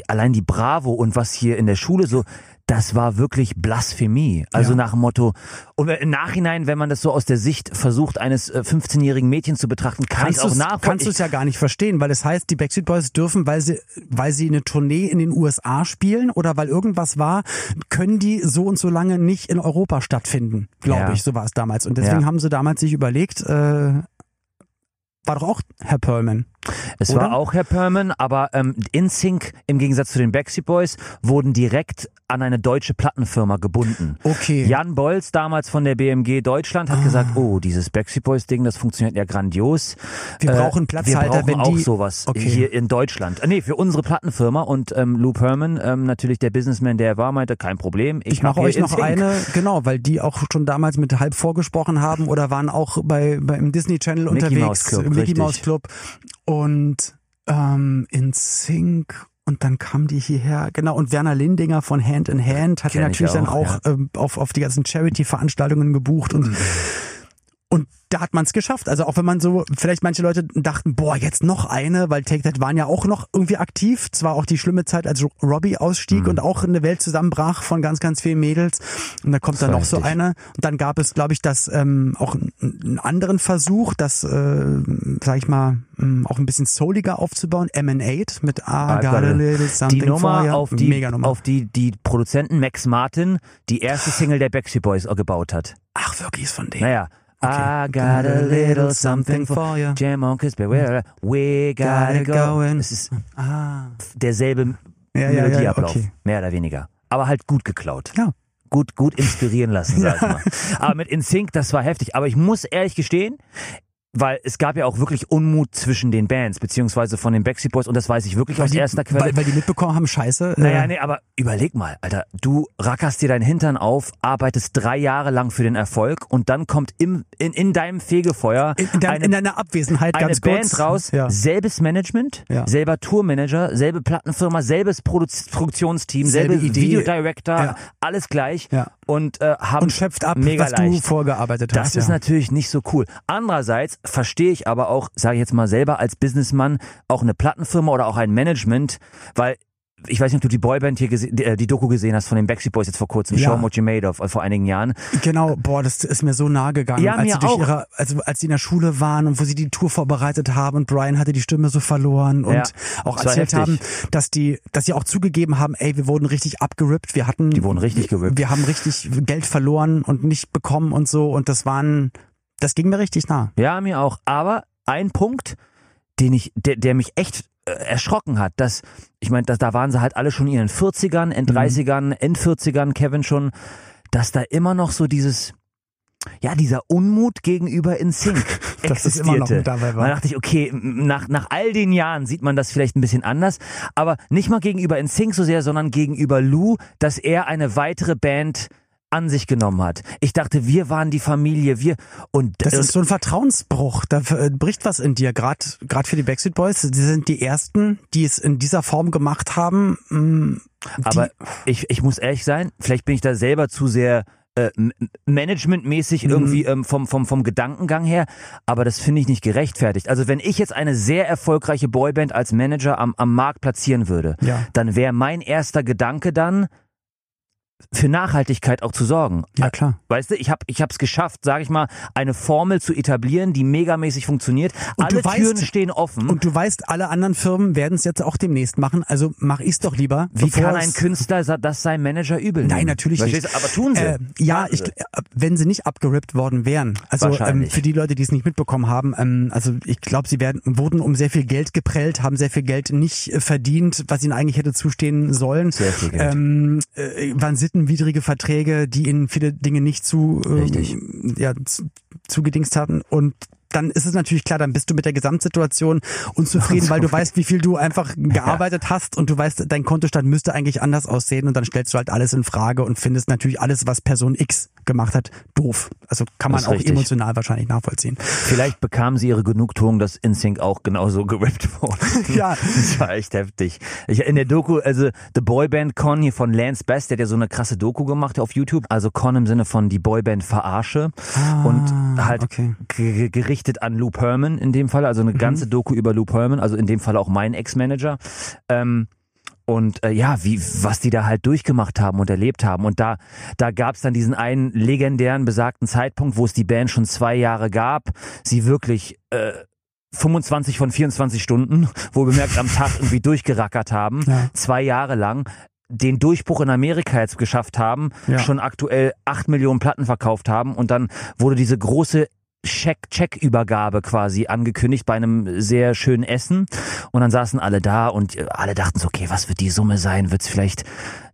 allein die Bravo und was hier in der Schule so, das war wirklich Blasphemie. Also Ja. nach dem Motto, und im Nachhinein, wenn man das so aus der Sicht versucht, eines äh, 15-jährigen Mädchens zu betrachten, kann kannst auch du's- nachvollziehen. kannst du es ja gar nicht verstehen, weil es heißt, die Backstreet Boys dürfen, weil sie, weil sie eine Tournee in den USA spielen oder weil irgendwas war, können die so und so lange nicht in Europa stattfinden, glaube Ja. ich. So war es damals. Und deswegen Ja. haben sie damals sich überlegt, äh, war doch auch Herr Perlman. Es Oder? war auch Herr Perman, aber ähm, InSync im Gegensatz zu den Backstreet Boys wurden direkt an eine deutsche Plattenfirma gebunden. Okay. Jan Bolz, damals von der BMG Deutschland, hat gesagt, oh, dieses Backstreet Boys Ding, das funktioniert ja grandios. Wir Äh, brauchen Platzhalter, wir brauchen wenn auch die- sowas Okay. hier in Deutschland. Äh, Nee, für unsere Plattenfirma und ähm, Lou Perman, ähm, natürlich der Businessman, der er war, meinte, kein Problem. Ich, Ich mache mach euch noch eine, genau, weil die auch schon damals mit halb vorgesprochen haben oder waren auch bei, bei im Disney Channel Mickey unterwegs, Mouse Club, im Mickey. Mouse Club und ähm, in Sync und dann kam die hierher, genau, und Werner Lindinger von Hand in Hand hat die Kenn ich natürlich dann auch, auch ähm, auf, auf die ganzen Charity-Veranstaltungen gebucht und Mhm. Und da hat man es geschafft. Also auch wenn man so, vielleicht manche Leute dachten, boah, jetzt noch eine, weil Take That waren ja auch noch irgendwie aktiv. Zwar auch die schlimme Zeit, als Robbie ausstieg Mhm. und auch eine Welt zusammenbrach von ganz, ganz vielen Mädels. Und da kommt Das dann noch so heftig. eine. Und dann gab es, glaube ich, das ähm, auch einen, anderen Versuch, das, äh, sag ich mal, mh, auch ein bisschen souliger aufzubauen. M&8 mit a a- little something die Nummer auf die, Mega Nummer. auf die die Produzenten Max Martin die erste Single der Backstreet Boys gebaut hat. Ach, wirklich ist von dem. Naja. I got a little something for you. Jam on Kiss, we gotta go. Es ist [LAUGHS] Ah. derselbe Ja, ja, ja, Melodieablauf, okay. mehr oder weniger. Aber halt gut geklaut. Ja. Gut, gut inspirieren lassen, sag ich [LAUGHS] mal. Aber mit InSync, das war heftig. Aber ich muss ehrlich gestehen, weil es gab ja auch wirklich Unmut zwischen den Bands, beziehungsweise von den Backstreet Boys, und das weiß ich wirklich Weil aus die, erster Quelle. weil, weil die mitbekommen haben, scheiße. Naja, äh, nee, aber überleg mal, Alter, du rackerst dir deinen Hintern auf, arbeitest drei Jahre lang für den Erfolg und dann kommt im, in, in deinem Fegefeuer in, in, dein, eine, in deiner Abwesenheit eine ganz Band kurz. raus, Ja. selbes Management, Ja. selber Tourmanager, selbe Plattenfirma, selbes Produ Produktionsteam, Selbe selbe Idee. Videodirector, Ja. alles gleich Ja. Und äh, haben Und schöpft ab, mega was du leicht. vorgearbeitet Das hast. ist ja. natürlich nicht so cool. Andererseits verstehe ich aber auch, sage ich jetzt mal selber als Businessmann, auch eine Plattenfirma oder auch ein Management, weil ich weiß nicht, ob du die Boyband hier gese- die, äh, die Doku gesehen hast von den Backstreet Boys jetzt vor kurzem, Ja. Show What You Made of, äh, vor einigen Jahren. Genau, boah, das ist mir so nahe gegangen, Ja, als sie durch auch. ihre, also als sie in der Schule waren und wo sie die Tour vorbereitet haben und Brian hatte die Stimme so verloren und Ja, auch das erzählt haben, dass die, dass sie auch zugegeben haben, ey, wir wurden richtig abgerippt, wir hatten, Die wurden richtig gerippt. wir haben richtig Geld verloren und nicht bekommen und so und das waren, das ging mir richtig nah. Ja, mir auch. Aber ein Punkt, den ich, der, der mich echt erschrocken hat, dass, ich meine, da waren sie halt alle schon in ihren 40ern, Mhm. End-30ern, End-40ern, Kevin schon, dass da immer noch so dieses, ja, dieser Unmut gegenüber in Sync [LAUGHS] Dass es immer noch existierte. dabei war. Da dachte ich, okay, nach, nach all den Jahren sieht man das vielleicht ein bisschen anders, aber nicht mal gegenüber in Sync so sehr, sondern gegenüber Lou, dass er eine weitere Band an sich genommen hat. Ich dachte, wir waren die Familie, wir und Das ist so ein Vertrauensbruch. Da äh, bricht was in dir. Gerade gerade für die Backstreet Boys. Sie sind die ersten, die es in dieser Form gemacht haben. Mm, die- Aber ich, ich muss ehrlich sein, vielleicht bin ich da selber zu sehr äh, managementmäßig Mhm. irgendwie ähm, vom, vom, vom Gedankengang her, aber das finde ich nicht gerechtfertigt. Also wenn ich jetzt eine sehr erfolgreiche Boyband als Manager am, am Markt platzieren würde, Ja. dann wäre mein erster Gedanke dann, für Nachhaltigkeit auch zu sorgen. Ja, klar. Weißt du, ich habe ich es geschafft, sage ich mal, eine Formel zu etablieren, die megamäßig funktioniert. Und Alle weißt- Türen stehen offen. Und du weißt, alle anderen Firmen werden es jetzt auch demnächst machen. Also mach ich's doch lieber. Wie kann ein Künstler das seinem Manager übel nehmen? Nein, natürlich Verstehst nicht. Aber tun sie. Äh, ja, ich, wenn sie nicht abgerippt worden wären. Also ähm, für die Leute, die es nicht mitbekommen haben, ähm, also ich glaube, sie werden, wurden um sehr viel Geld geprellt, haben sehr viel Geld nicht äh, verdient, was ihnen eigentlich hätte zustehen sollen. Sehr viel Geld. Ähm, äh, waren sittenwidrige Verträge, die ihnen viele Dinge nicht zu, ähm, Richtig. ja, zu, zugedingst hatten. Und dann ist es natürlich klar, dann bist du mit der Gesamtsituation unzufrieden, [LAUGHS] weil du weißt, wie viel du einfach [LAUGHS] gearbeitet hast und du weißt, dein Kontostand müsste eigentlich anders aussehen. Und dann stellst du halt alles in Frage und findest natürlich alles, was Person X gemacht hat, doof. Also kann man auch richtig. emotional wahrscheinlich nachvollziehen. Vielleicht bekamen sie ihre Genugtuung, dass InSync auch genauso gerippt wurde. [LAUGHS] Ja. Das war echt heftig. Ich, in der Doku, also The Boyband Con hier von Lance Best, der hat ja so eine krasse Doku gemacht auf YouTube. Also Con im Sinne von die Boyband verarsche. und halt Ah, okay. Mhm. ge- gerichtet an Loop Herman in dem Fall. Also eine ganze Doku über Loop Herman. Also in dem Fall auch mein Ex-Manager. Ähm, und äh, ja, wie was die da halt durchgemacht haben und erlebt haben. Und da, da gab es dann diesen einen legendären besagten Zeitpunkt, wo es die Band schon zwei Jahre gab, sie wirklich äh, 25 von 24 Stunden, [LAUGHS] wo bemerkt am Tag irgendwie durchgerackert haben, Ja. zwei Jahre lang den Durchbruch in Amerika jetzt geschafft haben, Ja. schon aktuell acht Millionen Platten verkauft haben und dann wurde diese große Check, Check-Übergabe quasi angekündigt bei einem sehr schönen Essen und dann saßen alle da und äh, alle dachten so, okay, was wird die Summe sein? Wird es vielleicht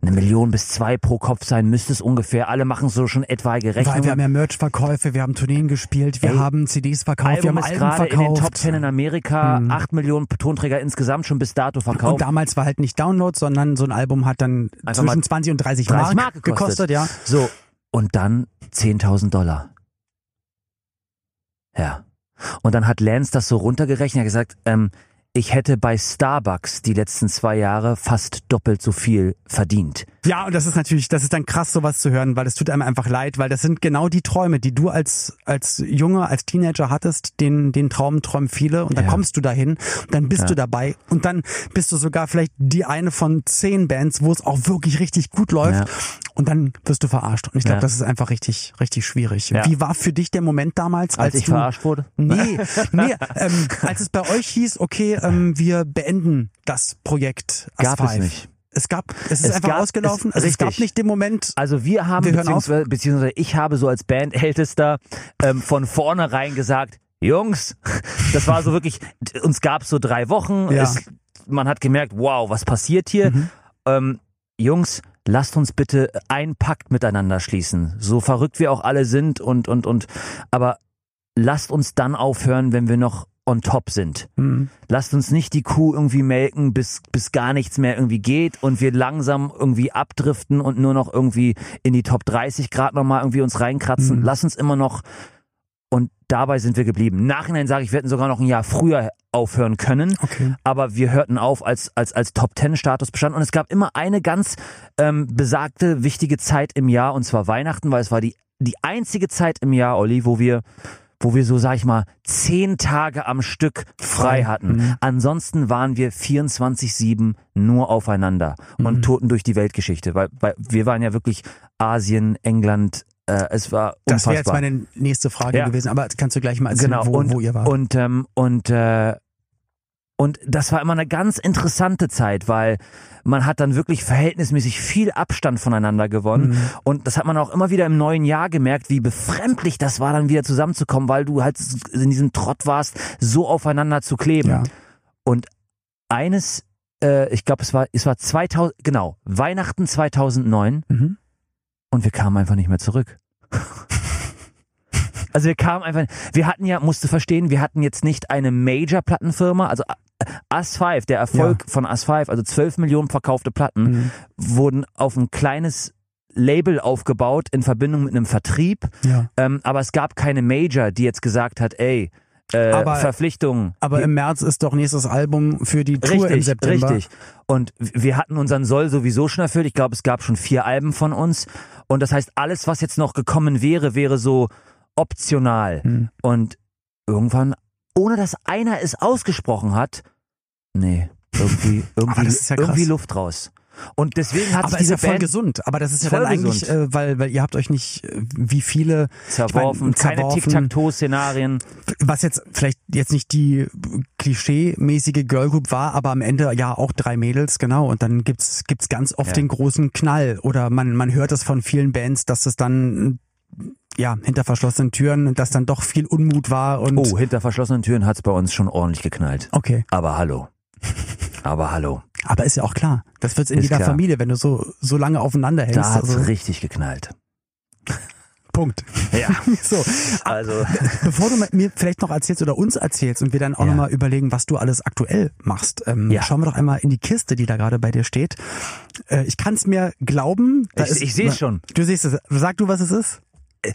eine Million bis zwei pro Kopf sein? Müsste es ungefähr? Alle machen so schon etwaige Weil Rechnungen. wir haben ja Merch-Verkäufe, wir haben Tourneen gespielt, wir Ey, haben CDs verkauft, wir Album haben ist Alben gerade in den verkauft. Top 10 in Amerika, acht Millionen Tonträger insgesamt schon bis dato Und verkauft. damals war halt nicht Download, sondern so ein Album hat dann Einfach zwischen 20 und 30, 30 Mark, Mark gekostet. ja. So, und dann 10.000 Dollar. Ja. Und dann hat Lance das so runtergerechnet, er hat gesagt, ähm, ich hätte bei Starbucks die letzten zwei Jahre fast doppelt so viel verdient. Ja, und das ist natürlich, das ist dann krass, sowas zu hören, weil es tut einem einfach leid, weil das sind genau die Träume, die du als, als Junge, als Teenager hattest, den, den Traum träumen viele und dann Ja. kommst du dahin, und dann bist Ja. du dabei und dann bist du sogar vielleicht die eine von zehn Bands, wo es auch wirklich richtig gut läuft Ja. und dann wirst du verarscht. Und ich glaube, das ist einfach richtig, richtig schwierig. Wie war für dich der Moment damals, als, Als ich du, verarscht wurde? Nee, [LAUGHS] nee, ähm, als es bei euch hieß, okay, ähm, wir beenden das Projekt As Gab es nicht. Es gab, es ist Es einfach gab- ausgelaufen. es- also es gab richtig. nicht den Moment. Also wir haben, Wir beziehungsweise, beziehungsweise ich habe so als Bandältester ähm, von vornherein gesagt, Jungs, [LAUGHS] das war so wirklich, uns gab so drei Wochen, Ja. es, man hat gemerkt, wow, was passiert hier? Mhm. Ähm, Jungs, lasst uns bitte einen Pakt miteinander schließen. So verrückt wir auch alle sind und, und, und, aber lasst uns dann aufhören, wenn wir noch on top sind. Hm. Lasst uns nicht die Kuh irgendwie melken, bis, bis gar nichts mehr irgendwie geht und wir langsam irgendwie abdriften und nur noch irgendwie in die Top 30 Grad nochmal irgendwie uns reinkratzen. Mhm. Lass uns immer noch und dabei sind wir geblieben. Im Nachhinein sage ich, wir hätten sogar noch ein Jahr früher aufhören können, Okay. aber wir hörten auf, als, als, als Top 10 Status bestand und es gab immer eine ganz ähm, besagte, wichtige Zeit im Jahr und zwar Weihnachten, weil es war die, die einzige Zeit im Jahr, Olli, wo wir wo wir so, sag ich mal, zehn Tage am Stück frei hatten. Mhm. Ansonsten waren wir 24-7 nur aufeinander und Mhm. toten durch die Weltgeschichte, weil, weil wir waren ja wirklich Asien, England, äh, es war Das unfassbar. wäre jetzt meine nächste Frage Ja. gewesen, aber kannst du gleich mal erzählen, genau. wo, und, wo ihr wart. Und, ähm, und, äh, und das war immer eine ganz interessante Zeit, weil man hat dann wirklich verhältnismäßig viel Abstand voneinander gewonnen. Mhm. Und das hat man auch immer wieder im neuen Jahr gemerkt, wie befremdlich das war, dann wieder zusammenzukommen, weil du halt in diesem Trott warst, so aufeinander zu kleben. ja. Und eines, äh, ich glaube, es war, es war 2000, genau, Weihnachten 2009 Mhm. und wir kamen einfach nicht mehr zurück. [LAUGHS] also wir kamen einfach, wir hatten ja, musst du verstehen, wir hatten jetzt nicht eine Major-Plattenfirma, also As 5, der Erfolg von As 5, also 12 Millionen verkaufte Platten, Mhm. wurden auf ein kleines Label aufgebaut in Verbindung mit einem Vertrieb. Ja. Ähm, aber es gab keine Major, die jetzt gesagt hat, ey, äh, Aber- Verpflichtungen. Aber im März ist doch nächstes Album für die Tour Richtig, im September. richtig. Und wir hatten unseren Soll sowieso schon erfüllt. Ich glaube, es gab schon vier Alben von uns. Und das heißt, alles, was jetzt noch gekommen wäre, wäre so optional. Hm. Und irgendwann, ohne dass einer es ausgesprochen hat, nee, irgendwie, [LAUGHS] irgendwie, das ist ja irgendwie Luft raus. Und deswegen hat Aber sich ist diese ja voll Band gesund. Aber das ist ja Voll dann eigentlich, äh, weil, weil ihr habt euch nicht, äh, wie viele, zerworfen, ich meine, keine. Tic-Tac-Toe-Szenarien. was jetzt vielleicht jetzt nicht die klischee-mäßige Girlgroup war, aber am Ende ja auch drei Mädels, genau. Und dann gibt's gibt's ganz oft Ja. den großen Knall. Oder man, man hört es von vielen Bands, dass es dann ja hinter verschlossenen Türen, dass dann doch viel Unmut war und Oh, hinter verschlossenen Türen hat's bei uns schon ordentlich geknallt. okay. Aber hallo. Aber hallo. Aber ist ja auch klar. Das wird's in Ist jeder klar. Familie, wenn du so so lange aufeinander hältst. Da hat's also, richtig geknallt. [LAUGHS] Punkt. Ja. [LAUGHS] So, Also, [LAUGHS] Bevor du mir vielleicht noch erzählst oder uns erzählst und wir dann auch Ja. nochmal überlegen, was du alles aktuell machst, ähm, Ja. schauen wir doch einmal in die Kiste, die da gerade bei dir steht. Äh, ich kann es mir glauben. Ich- ich seh's schon. Du siehst es. Sag du, was es ist?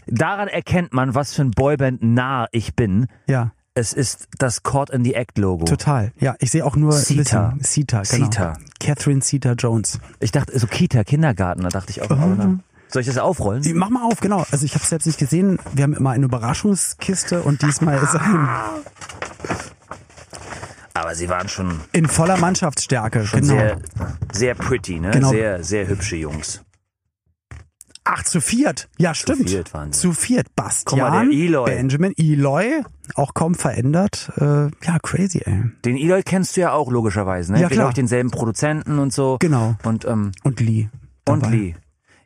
Daran erkennt man, was für ein Boyband nah ich bin. Ja, Es ist das Caught in the Act Logo. total. Ja, ich sehe auch nur Sita. Sita, genau. Sita. Catherine Sita Jones. Ich dachte, so Kita, Kindergarten, da dachte ich auch. na. Soll ich das aufrollen? Mach mal auf, genau. Also ich habe es selbst nicht gesehen. Wir haben immer eine Überraschungskiste und diesmal ist ein Aber sie waren schon, in voller Mannschaftsstärke. schon genau. sehr, sehr pretty, ne? Genau. Sehr, sehr hübsche Jungs. Ach, zu viert. Ja, stimmt. viert waren sie. Zu viert. Guck Bastian, mal, der Eloy. Benjamin, Eloy, auch kaum verändert. Äh, ja, crazy, ey. Den Eloy kennst du ja auch logischerweise, ne? Ja, klar. ich denselben Produzenten und so. Genau. Und, ähm, Und Lee. und dabei. Lee.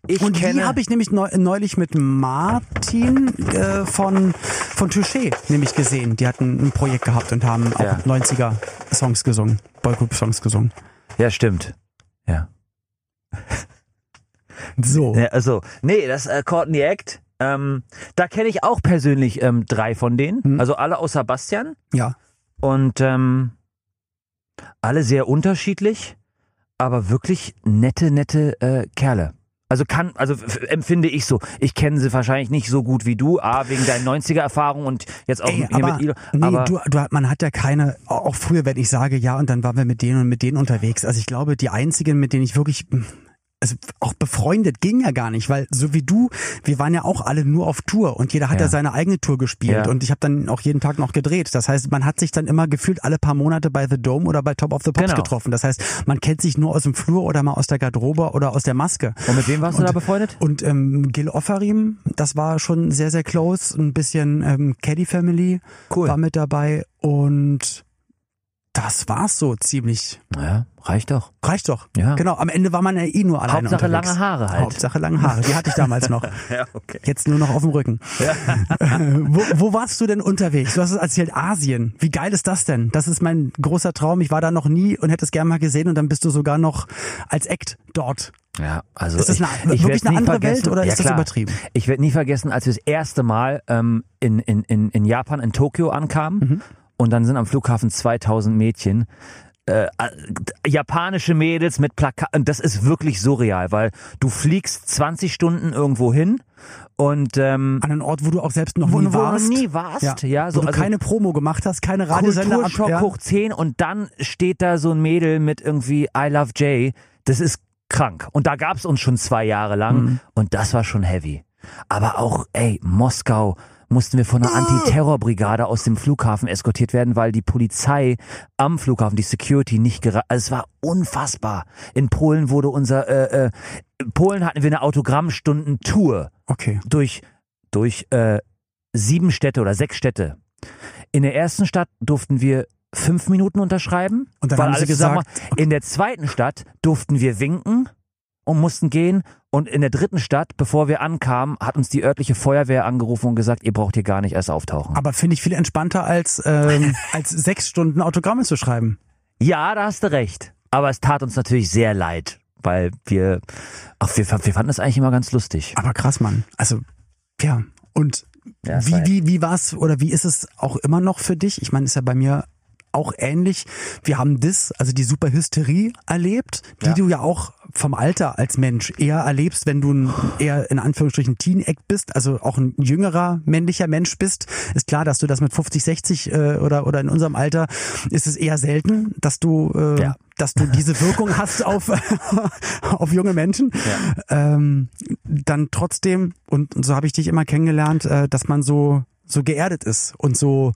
Ich Und kenne, Lee habe ich nämlich neu, neulich mit Martin äh, von, von Touché nämlich gesehen. Die hatten ein Projekt gehabt und haben auch Ja. 90er Songs gesungen, Boygroup-Songs gesungen. Ja, stimmt. Ja. So. Ja, also, nee, das äh, the Act, ähm, da kenne ich auch persönlich ähm, drei von denen. Hm. Also alle außer Bastian. Ja. Und ähm, alle sehr unterschiedlich, aber wirklich nette, nette äh, Kerle. Also kann, also empfinde ich so. Ich kenne sie wahrscheinlich nicht so gut wie du, A, wegen deinen 90er-Erfahrungen und jetzt auch Ey, hier aber, mit Ilo. nee, aber du, du, man hat ja keine, auch früher, wenn ich sage, ja, und dann waren wir mit denen und mit denen unterwegs. Also ich glaube, die einzigen, mit denen ich wirklich, also auch befreundet ging ja gar nicht, weil so wie du, wir waren ja auch alle nur auf Tour und jeder hat ja, Ja. seine eigene Tour gespielt Ja. und ich habe dann auch jeden Tag noch gedreht. Das heißt, man hat sich dann immer gefühlt alle paar Monate bei The Dome oder bei Top of the Pops Genau. getroffen. Das heißt, man kennt sich nur aus dem Flur oder mal aus der Garderobe oder aus der Maske. und mit wem warst du da befreundet? Und ähm, Gil Offarim, das war schon sehr, sehr close. Ein bisschen ähm, Caddy Family Cool. war mit dabei und das war's so ziemlich. Naja, reicht doch. Reicht doch. Ja. Genau, am Ende war man ja eh nur alleine Hauptsache unterwegs. lange Haare halt. Hauptsache lange Haare, die hatte ich damals noch. [LAUGHS] Ja, okay. Jetzt nur noch auf dem Rücken. [LAUGHS] wo, wo warst du denn unterwegs? Du hast es erzählt, Asien. Wie geil ist das denn? Das ist mein großer Traum. Ich war da noch nie und hätte es gerne mal gesehen und dann bist du sogar noch als Act dort. Ja, also Ist das ich, eine- ich wirklich werd's eine andere. Welt oder ja, ist das klar. übertrieben? Ich werde nie vergessen, als wir das erste Mal ähm, in, in, in, in Japan, in Tokio ankamen Mhm. Und dann sind am Flughafen 2000 Mädchen. Äh, äh, japanische Mädels mit Plakaten, das ist wirklich surreal, weil du fliegst 20 Stunden irgendwo hin und ähm, An einen Ort, wo du auch selbst noch wo, nie wo du noch warst. nie warst, ja, so wo du also keine Promo gemacht hast, keine Radiosender. ab- ja. hoch 10 und dann steht da so ein Mädel mit irgendwie I Love Jay. Das ist krank. Und da gab's uns schon zwei Jahre lang Mhm. und das war schon heavy. Aber auch, ey, Moskau mussten wir von einer Antiterrorbrigade aus dem Flughafen eskortiert werden, weil die Polizei am Flughafen, die Security nicht gera also es war unfassbar. In Polen wurde unser, äh, äh, in Polen hatten wir eine Autogrammstunden-Tour Okay. durch, durch äh, sieben Städte oder sechs Städte. In der ersten Stadt durften wir fünf Minuten unterschreiben, Und dann weil haben sie alle zusammen waren. In der zweiten Stadt durften wir winken und mussten gehen. Und in der dritten Stadt, bevor wir ankamen, hat uns die örtliche Feuerwehr angerufen und gesagt, ihr braucht hier gar nicht erst auftauchen. Aber finde ich viel entspannter als, ähm, [LAUGHS] als sechs Stunden Autogramme zu schreiben. Ja, da hast du recht. Aber es tat uns natürlich sehr leid, weil wir, ach, wir, wir fanden es eigentlich immer ganz lustig. Aber krass, Mann. Also, ja. Und Ja, es wie, war- wie, wie war's oder wie ist es auch immer noch für dich? Ich meine, ist ja bei mir auch ähnlich. Wir haben das, also die Superhysterie erlebt, die Ja. du ja auch vom Alter als Mensch eher erlebst, wenn du ein eher in Anführungsstrichen Teen-Act bist, also auch ein jüngerer männlicher Mensch bist, ist klar, dass du das mit 50, 60 äh, oder, oder in unserem Alter ist es eher selten, dass du äh, ja dass du diese Wirkung [LAUGHS] hast auf, [LAUGHS] auf junge Menschen, ja. ähm, dann trotzdem, und so habe ich dich immer kennengelernt, äh, dass man so, so geerdet ist und so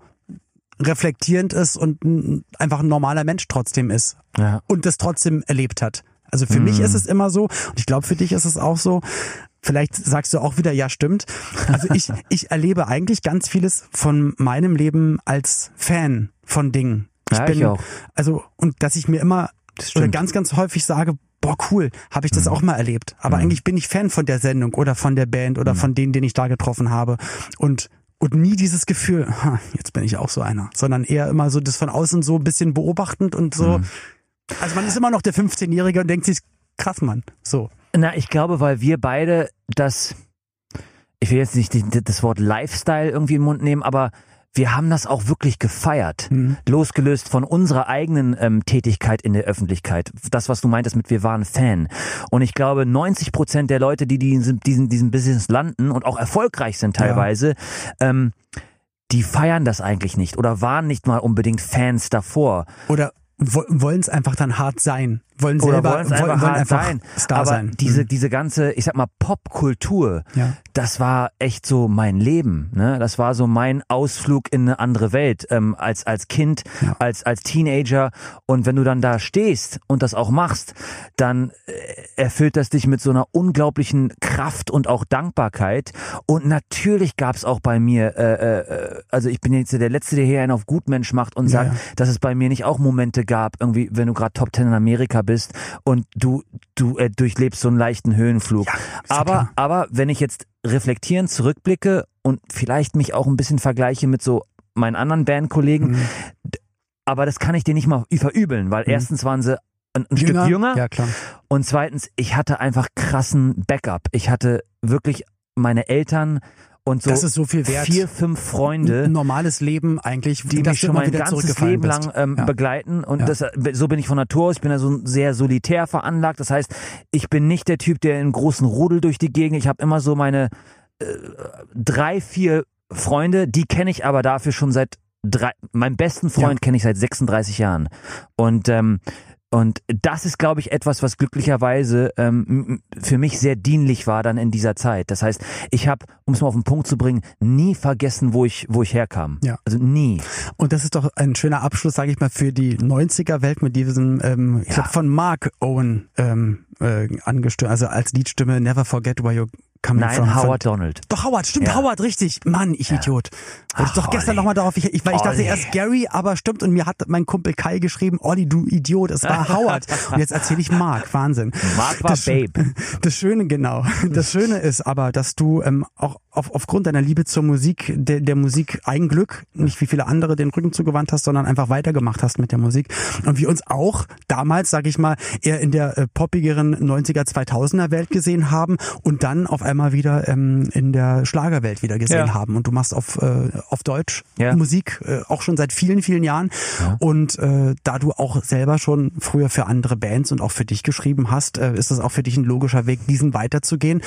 reflektierend ist und einfach ein normaler Mensch trotzdem ist ja. und das trotzdem erlebt hat. Also für mhm. mich ist es immer so und ich glaube für dich ist es auch so. Vielleicht sagst du auch wieder, ja stimmt. Also ich, [LAUGHS] ich erlebe eigentlich ganz vieles von meinem Leben als Fan von Dingen. Ich ja, bin, ich auch. Also und dass ich mir immer oder ganz, ganz häufig sage, boah cool, habe ich das mhm. auch mal erlebt. Aber mhm. eigentlich bin ich Fan von der Sendung oder von der Band oder mhm. von denen, den ich da getroffen habe. Und und nie dieses Gefühl, ha, jetzt bin ich auch so einer, sondern eher immer so das von außen so ein bisschen beobachtend und so. Mhm. Also man ist immer noch der 15-Jährige und denkt sich, krass, Mann, so. Na, ich glaube, weil wir beide das, ich will jetzt nicht das Wort Lifestyle irgendwie im Mund nehmen, aber wir haben das auch wirklich gefeiert, mhm. losgelöst von unserer eigenen ähm, Tätigkeit in der Öffentlichkeit. Das, was du meintest mit wir waren Fan. Und ich glaube, 90 Prozent der Leute, die diesen, diesen, diesen Business landen und auch erfolgreich sind teilweise, ja. ähm, die feiern das eigentlich nicht oder waren nicht mal unbedingt Fans davor. Oder wollen es einfach dann hart sein wollen selber Oder wollen, einfach, wollen einfach sein. Star Aber sein. diese mhm. diese ganze, ich sag mal Popkultur, ja. das war echt so mein Leben. Ne? Das war so mein Ausflug in eine andere Welt ähm, als als Kind, ja. als als Teenager. Und wenn du dann da stehst und das auch machst, dann äh, erfüllt das dich mit so einer unglaublichen Kraft und auch Dankbarkeit. Und natürlich gab es auch bei mir, äh, äh, also ich bin jetzt der letzte, der hier einen auf Gutmensch macht und sagt, ja. dass es bei mir nicht auch Momente gab, irgendwie, wenn du gerade Top Ten in Amerika bist und du, du äh, durchlebst so einen leichten Höhenflug. Ja, aber, aber wenn ich jetzt reflektierend zurückblicke und vielleicht mich auch ein bisschen vergleiche mit so meinen anderen Bandkollegen, mhm. aber das kann ich dir nicht mal verübeln, weil mhm. erstens waren sie ein, ein jünger, Stück jünger ja, klar. und zweitens, ich hatte einfach krassen Backup. Ich hatte wirklich meine Eltern und so, das ist so viel wert. vier, fünf Freunde. Ein normales Leben eigentlich, die mich schon mein ganzes Leben lang ähm, ja. begleiten. Und ja. das, so bin ich von Natur aus. Ich bin ja so sehr solitär veranlagt. Das heißt, ich bin nicht der Typ, der in großen Rudel durch die Gegend. Ich habe immer so meine äh, drei, vier Freunde, die kenne ich aber dafür schon seit drei. Meinen besten Freund ja. kenne ich seit 36 Jahren. Und ähm, und das ist, glaube ich, etwas, was glücklicherweise ähm, für mich sehr dienlich war dann in dieser Zeit. Das heißt, ich habe, um es mal auf den Punkt zu bringen, nie vergessen, wo ich, wo ich herkam. Ja. Also nie. Und das ist doch ein schöner Abschluss, sage ich mal, für die 90er-Welt mit diesem, ähm, ich ja. glaube, von Mark Owen ähm, äh, angestört, also als Liedstimme Never Forget Where You Coming Nein, from, Howard von, Donald. Doch, Howard, stimmt, ja. Howard, richtig. Mann, ich ja. Idiot. Wollte ich doch gestern nochmal darauf, ich, ich, weil ich dachte erst Gary, aber stimmt, und mir hat mein Kumpel Kai geschrieben, Olli, du Idiot, es war Howard. und jetzt erzähle ich Mark, Wahnsinn. Mark war das, Babe. [LAUGHS] Das Schöne, genau. Das Schöne ist aber, dass du ähm, auch auf, aufgrund deiner Liebe zur Musik, der, der Musik Eigenglück, nicht wie viele andere den Rücken zugewandt hast, sondern einfach weitergemacht hast mit der Musik. Und wir uns auch damals, sag ich mal, eher in der äh, poppigeren 90er, 2000er Welt gesehen haben und dann auf einmal wieder ähm, in der Schlagerwelt wieder gesehen ja. haben. Und du machst auf, äh, auf Deutsch ja. Musik äh, auch schon seit vielen, vielen Jahren. Ja. Und äh, da du auch selber schon früher für andere Bands und auch für dich geschrieben hast, äh, ist das auch für dich ein logischer Weg, diesen weiterzugehen.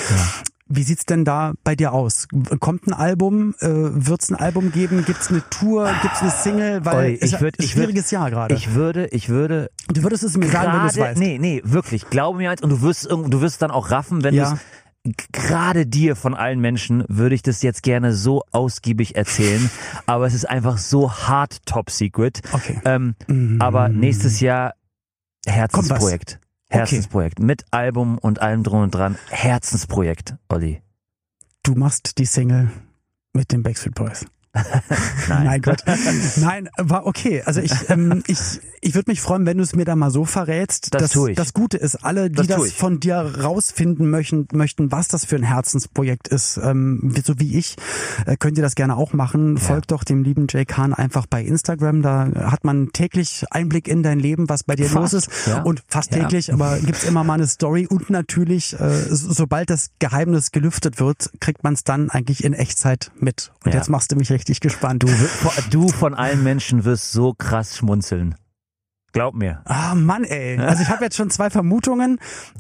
Wie sieht's denn da bei dir aus? Kommt ein Album? Äh, wird's ein Album geben? Gibt's eine Tour? Gibt's eine Single? Weil Oi, ich würd, ist ein schwieriges würd, Jahr gerade. Ich würde, ich würde. Du würdest es mir grade, sagen, wenn du es weißt. Nee, nee, wirklich. Glaube mir eins und du wirst, du wirst dann auch raffen, wenn ja. du gerade dir von allen Menschen würde ich das jetzt gerne so ausgiebig erzählen, [LAUGHS] aber es ist einfach so hart top secret. Okay. Ähm, mm. Aber nächstes Jahr Herzensprojekt. Herzensprojekt. Okay. Mit Album und allem drum und dran. Herzensprojekt, Olli. Du machst die Single mit den Backstreet Boys. [LAUGHS] Nein. Nein, Gott. Nein, war okay. Also ich, ähm, [LAUGHS] ich, ich würde mich freuen, wenn du es mir da mal so verrätst. Das dass, tue ich. Das Gute ist, alle, die das, das von dir rausfinden möchten, möchten, was das für ein Herzensprojekt ist, ähm, so wie ich, äh, könnt ihr das gerne auch machen. Ja. Folgt doch dem lieben Jay Kahn einfach bei Instagram. Da hat man täglich Einblick in dein Leben, was bei dir fast, los ist. Ja. Und fast ja. täglich, aber gibt's immer mal eine Story. Und natürlich, äh, sobald das Geheimnis gelüftet wird, kriegt man es dann eigentlich in Echtzeit mit. Und jetzt machst du mich richtig gespannt. Du, du von allen Menschen wirst so krass schmunzeln. Glaub mir. Ah, Mann, ey. Also ich habe jetzt schon zwei Vermutungen.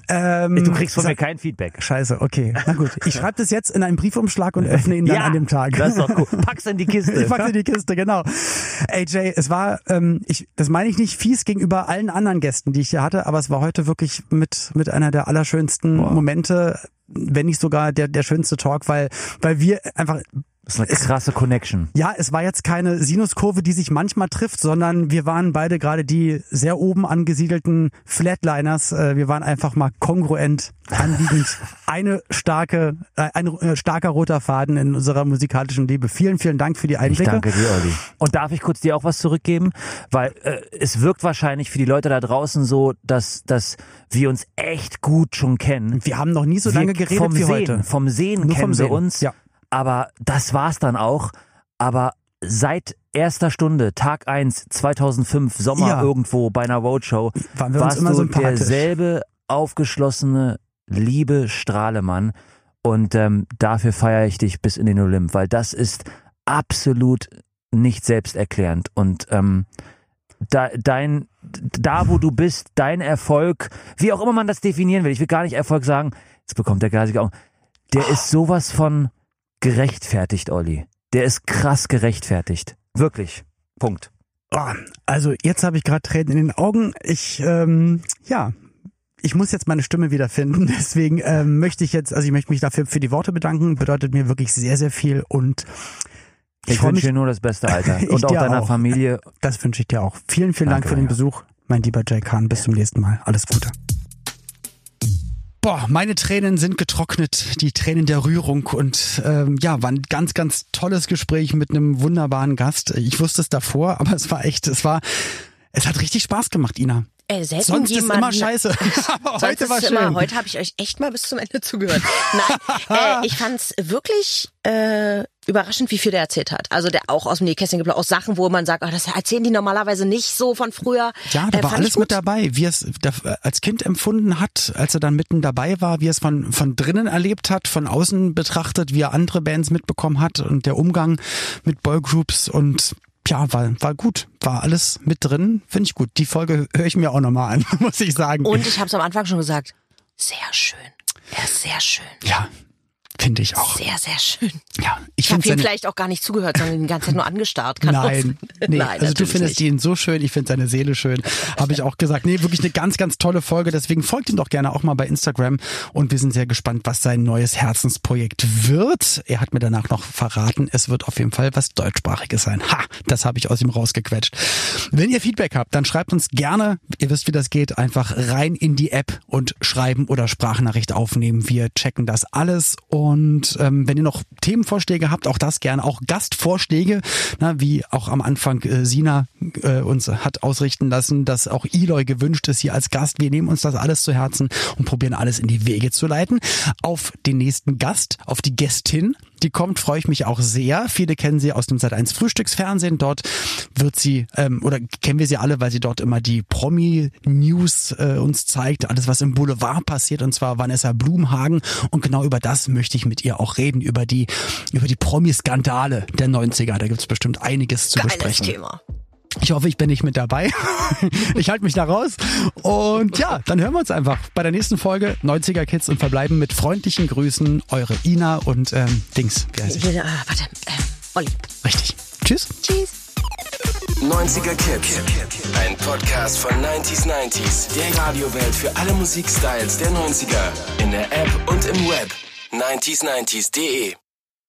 Ähm, Du kriegst von mir kein Feedback. Scheiße, okay. Na gut. Ich schreibe das jetzt in einen Briefumschlag und öffne ihn dann ja, an dem Tag. Das ist doch cool. Pack's in die Kiste. Ich pack's in die Kiste, genau. Ey Jay, es war, ähm, ich, das meine ich nicht fies gegenüber allen anderen Gästen, die ich hier hatte, aber es war heute wirklich mit mit einer der allerschönsten Momente, wenn nicht sogar der der schönste Talk, weil weil wir einfach Das ist eine krasse Connection. ja, es war jetzt keine Sinuskurve, die sich manchmal trifft, sondern wir waren beide gerade die sehr oben angesiedelten Flatliners. Äh, Wir waren einfach mal kongruent anliegend. [LAUGHS] Eine starke, äh, ein äh, starker roter Faden in unserer musikalischen Liebe. Vielen, vielen Dank für die Ich Einblicke. danke dir, Olli. Und darf ich kurz dir auch was zurückgeben? Weil äh, es wirkt wahrscheinlich für die Leute da draußen so, dass, dass wir uns echt gut schon kennen. Wir haben noch nie so lange wir, geredet vom wie Sehen, heute. Vom Sehen Nur kennen vom wir Sehen, uns. ja. Aber das war's dann auch. Aber seit erster Stunde, Tag 1, 2005, Sommer Ja. irgendwo bei einer Roadshow, Waren wir uns warst immer du derselbe aufgeschlossene, liebe Strahlemann. Und ähm, dafür feiere ich dich bis in den Olymp, weil das ist absolut nicht selbsterklärend. Und ähm, da, dein, da, wo du bist, dein Erfolg, wie auch immer man das definieren will, ich will gar nicht Erfolg sagen, jetzt bekommt der Geisige auch, der ist sowas von gerechtfertigt, Olli. Der ist krass gerechtfertigt. Wirklich. Punkt. Oh, also jetzt habe ich gerade Tränen in den Augen. Ich, ähm, ja, ich muss jetzt meine Stimme wiederfinden. [LAUGHS] Deswegen ähm, möchte ich jetzt, also ich möchte mich dafür für die Worte bedanken. Bedeutet mir wirklich sehr, sehr viel und ich, Ich wünsche dir nur das Beste, Alter. [LAUGHS] Und auch deiner auch. Familie. Das wünsche ich dir auch. Vielen, vielen Danke, Dank für den Olli. Besuch, mein lieber Jay Khan. Bis zum nächsten Mal. Alles Gute. Boah, meine Tränen sind getrocknet, die Tränen der Rührung und ähm, ja, war ein ganz, ganz tolles Gespräch mit einem wunderbaren Gast. Ich wusste es davor, aber es war echt, es war, es hat richtig Spaß gemacht, Ina. Selten Sonst ist immer scheiße. [LAUGHS] aber heute war es schön. immer, heute habe ich euch echt mal bis zum Ende zugehört. Nein, [LAUGHS] äh, ich fand's wirklich äh, überraschend, wie viel der erzählt hat. Also der auch aus dem Nähkästchen gibt auch Sachen, wo man sagt, oh, das erzählen die normalerweise nicht so von früher. Ja, da Äh, war alles mit dabei, wie er es als Kind empfunden hat, als er dann mitten dabei war, wie er es von, von drinnen erlebt hat, von außen betrachtet, wie er andere Bands mitbekommen hat und der Umgang mit Boygroups und ja, war, war gut, war alles mit drin, finde ich gut. Die Folge höre ich mir auch nochmal an, [LAUGHS] muss ich sagen. Und ich habe es am Anfang schon gesagt, sehr schön. Er ist sehr schön. ja, finde ich auch. Sehr, sehr schön. Ja, ich Ich habe ihm vielleicht auch gar nicht zugehört, sondern die ganze Zeit nur angestarrt. Kann Nein, [LAUGHS] nee, Nein, also du findest nicht. ihn so schön, ich finde seine Seele schön. Habe ich auch gesagt. Nee, wirklich eine ganz, ganz tolle Folge. Deswegen folgt ihm doch gerne auch mal bei Instagram. Und wir sind sehr gespannt, was sein neues Herzensprojekt wird. Er hat mir danach noch verraten, es wird auf jeden Fall was Deutschsprachiges sein. Ha, das habe ich aus ihm rausgequetscht. Wenn ihr Feedback habt, dann schreibt uns gerne, ihr wisst, wie das geht, einfach rein in die App und schreiben oder Sprachnachricht aufnehmen. Wir checken das alles. Und ähm, wenn ihr noch Themenvorschläge habt, auch das gerne, auch Gastvorschläge, na, wie auch am Anfang äh, Sina äh, uns hat ausrichten lassen, dass auch Eloy gewünscht ist hier als Gast. Wir nehmen uns das alles zu Herzen und probieren alles in die Wege zu leiten. Auf den nächsten Gast, auf die Gästin, die kommt, freue ich mich auch sehr. Viele kennen sie aus dem Sat1 Frühstücksfernsehen. Dort wird sie, ähm, oder kennen wir sie alle, weil sie dort immer die Promi-News äh, uns zeigt, alles was im Boulevard passiert, und zwar Vanessa Blumhagen. Und genau über das möchte ich mit ihr auch reden, über die, über die Promi-Skandale der 90er. Da gibt's bestimmt einiges zu Geiles besprechen. Thema. Ich hoffe, ich bin nicht mit dabei. [LAUGHS] ich halte mich da raus. Und ja, dann hören wir uns einfach bei der nächsten Folge 90er Kids und verbleiben mit freundlichen Grüßen. Eure Ina und ähm, Dings. Wie heißt ich? Äh, warte, äh, Olli. Richtig. Tschüss. Tschüss. 90er Kids. Ein Podcast von 90s 90s. Der Radiowelt für alle Musikstyles der 90er. In der App und im Web. 90s90s.de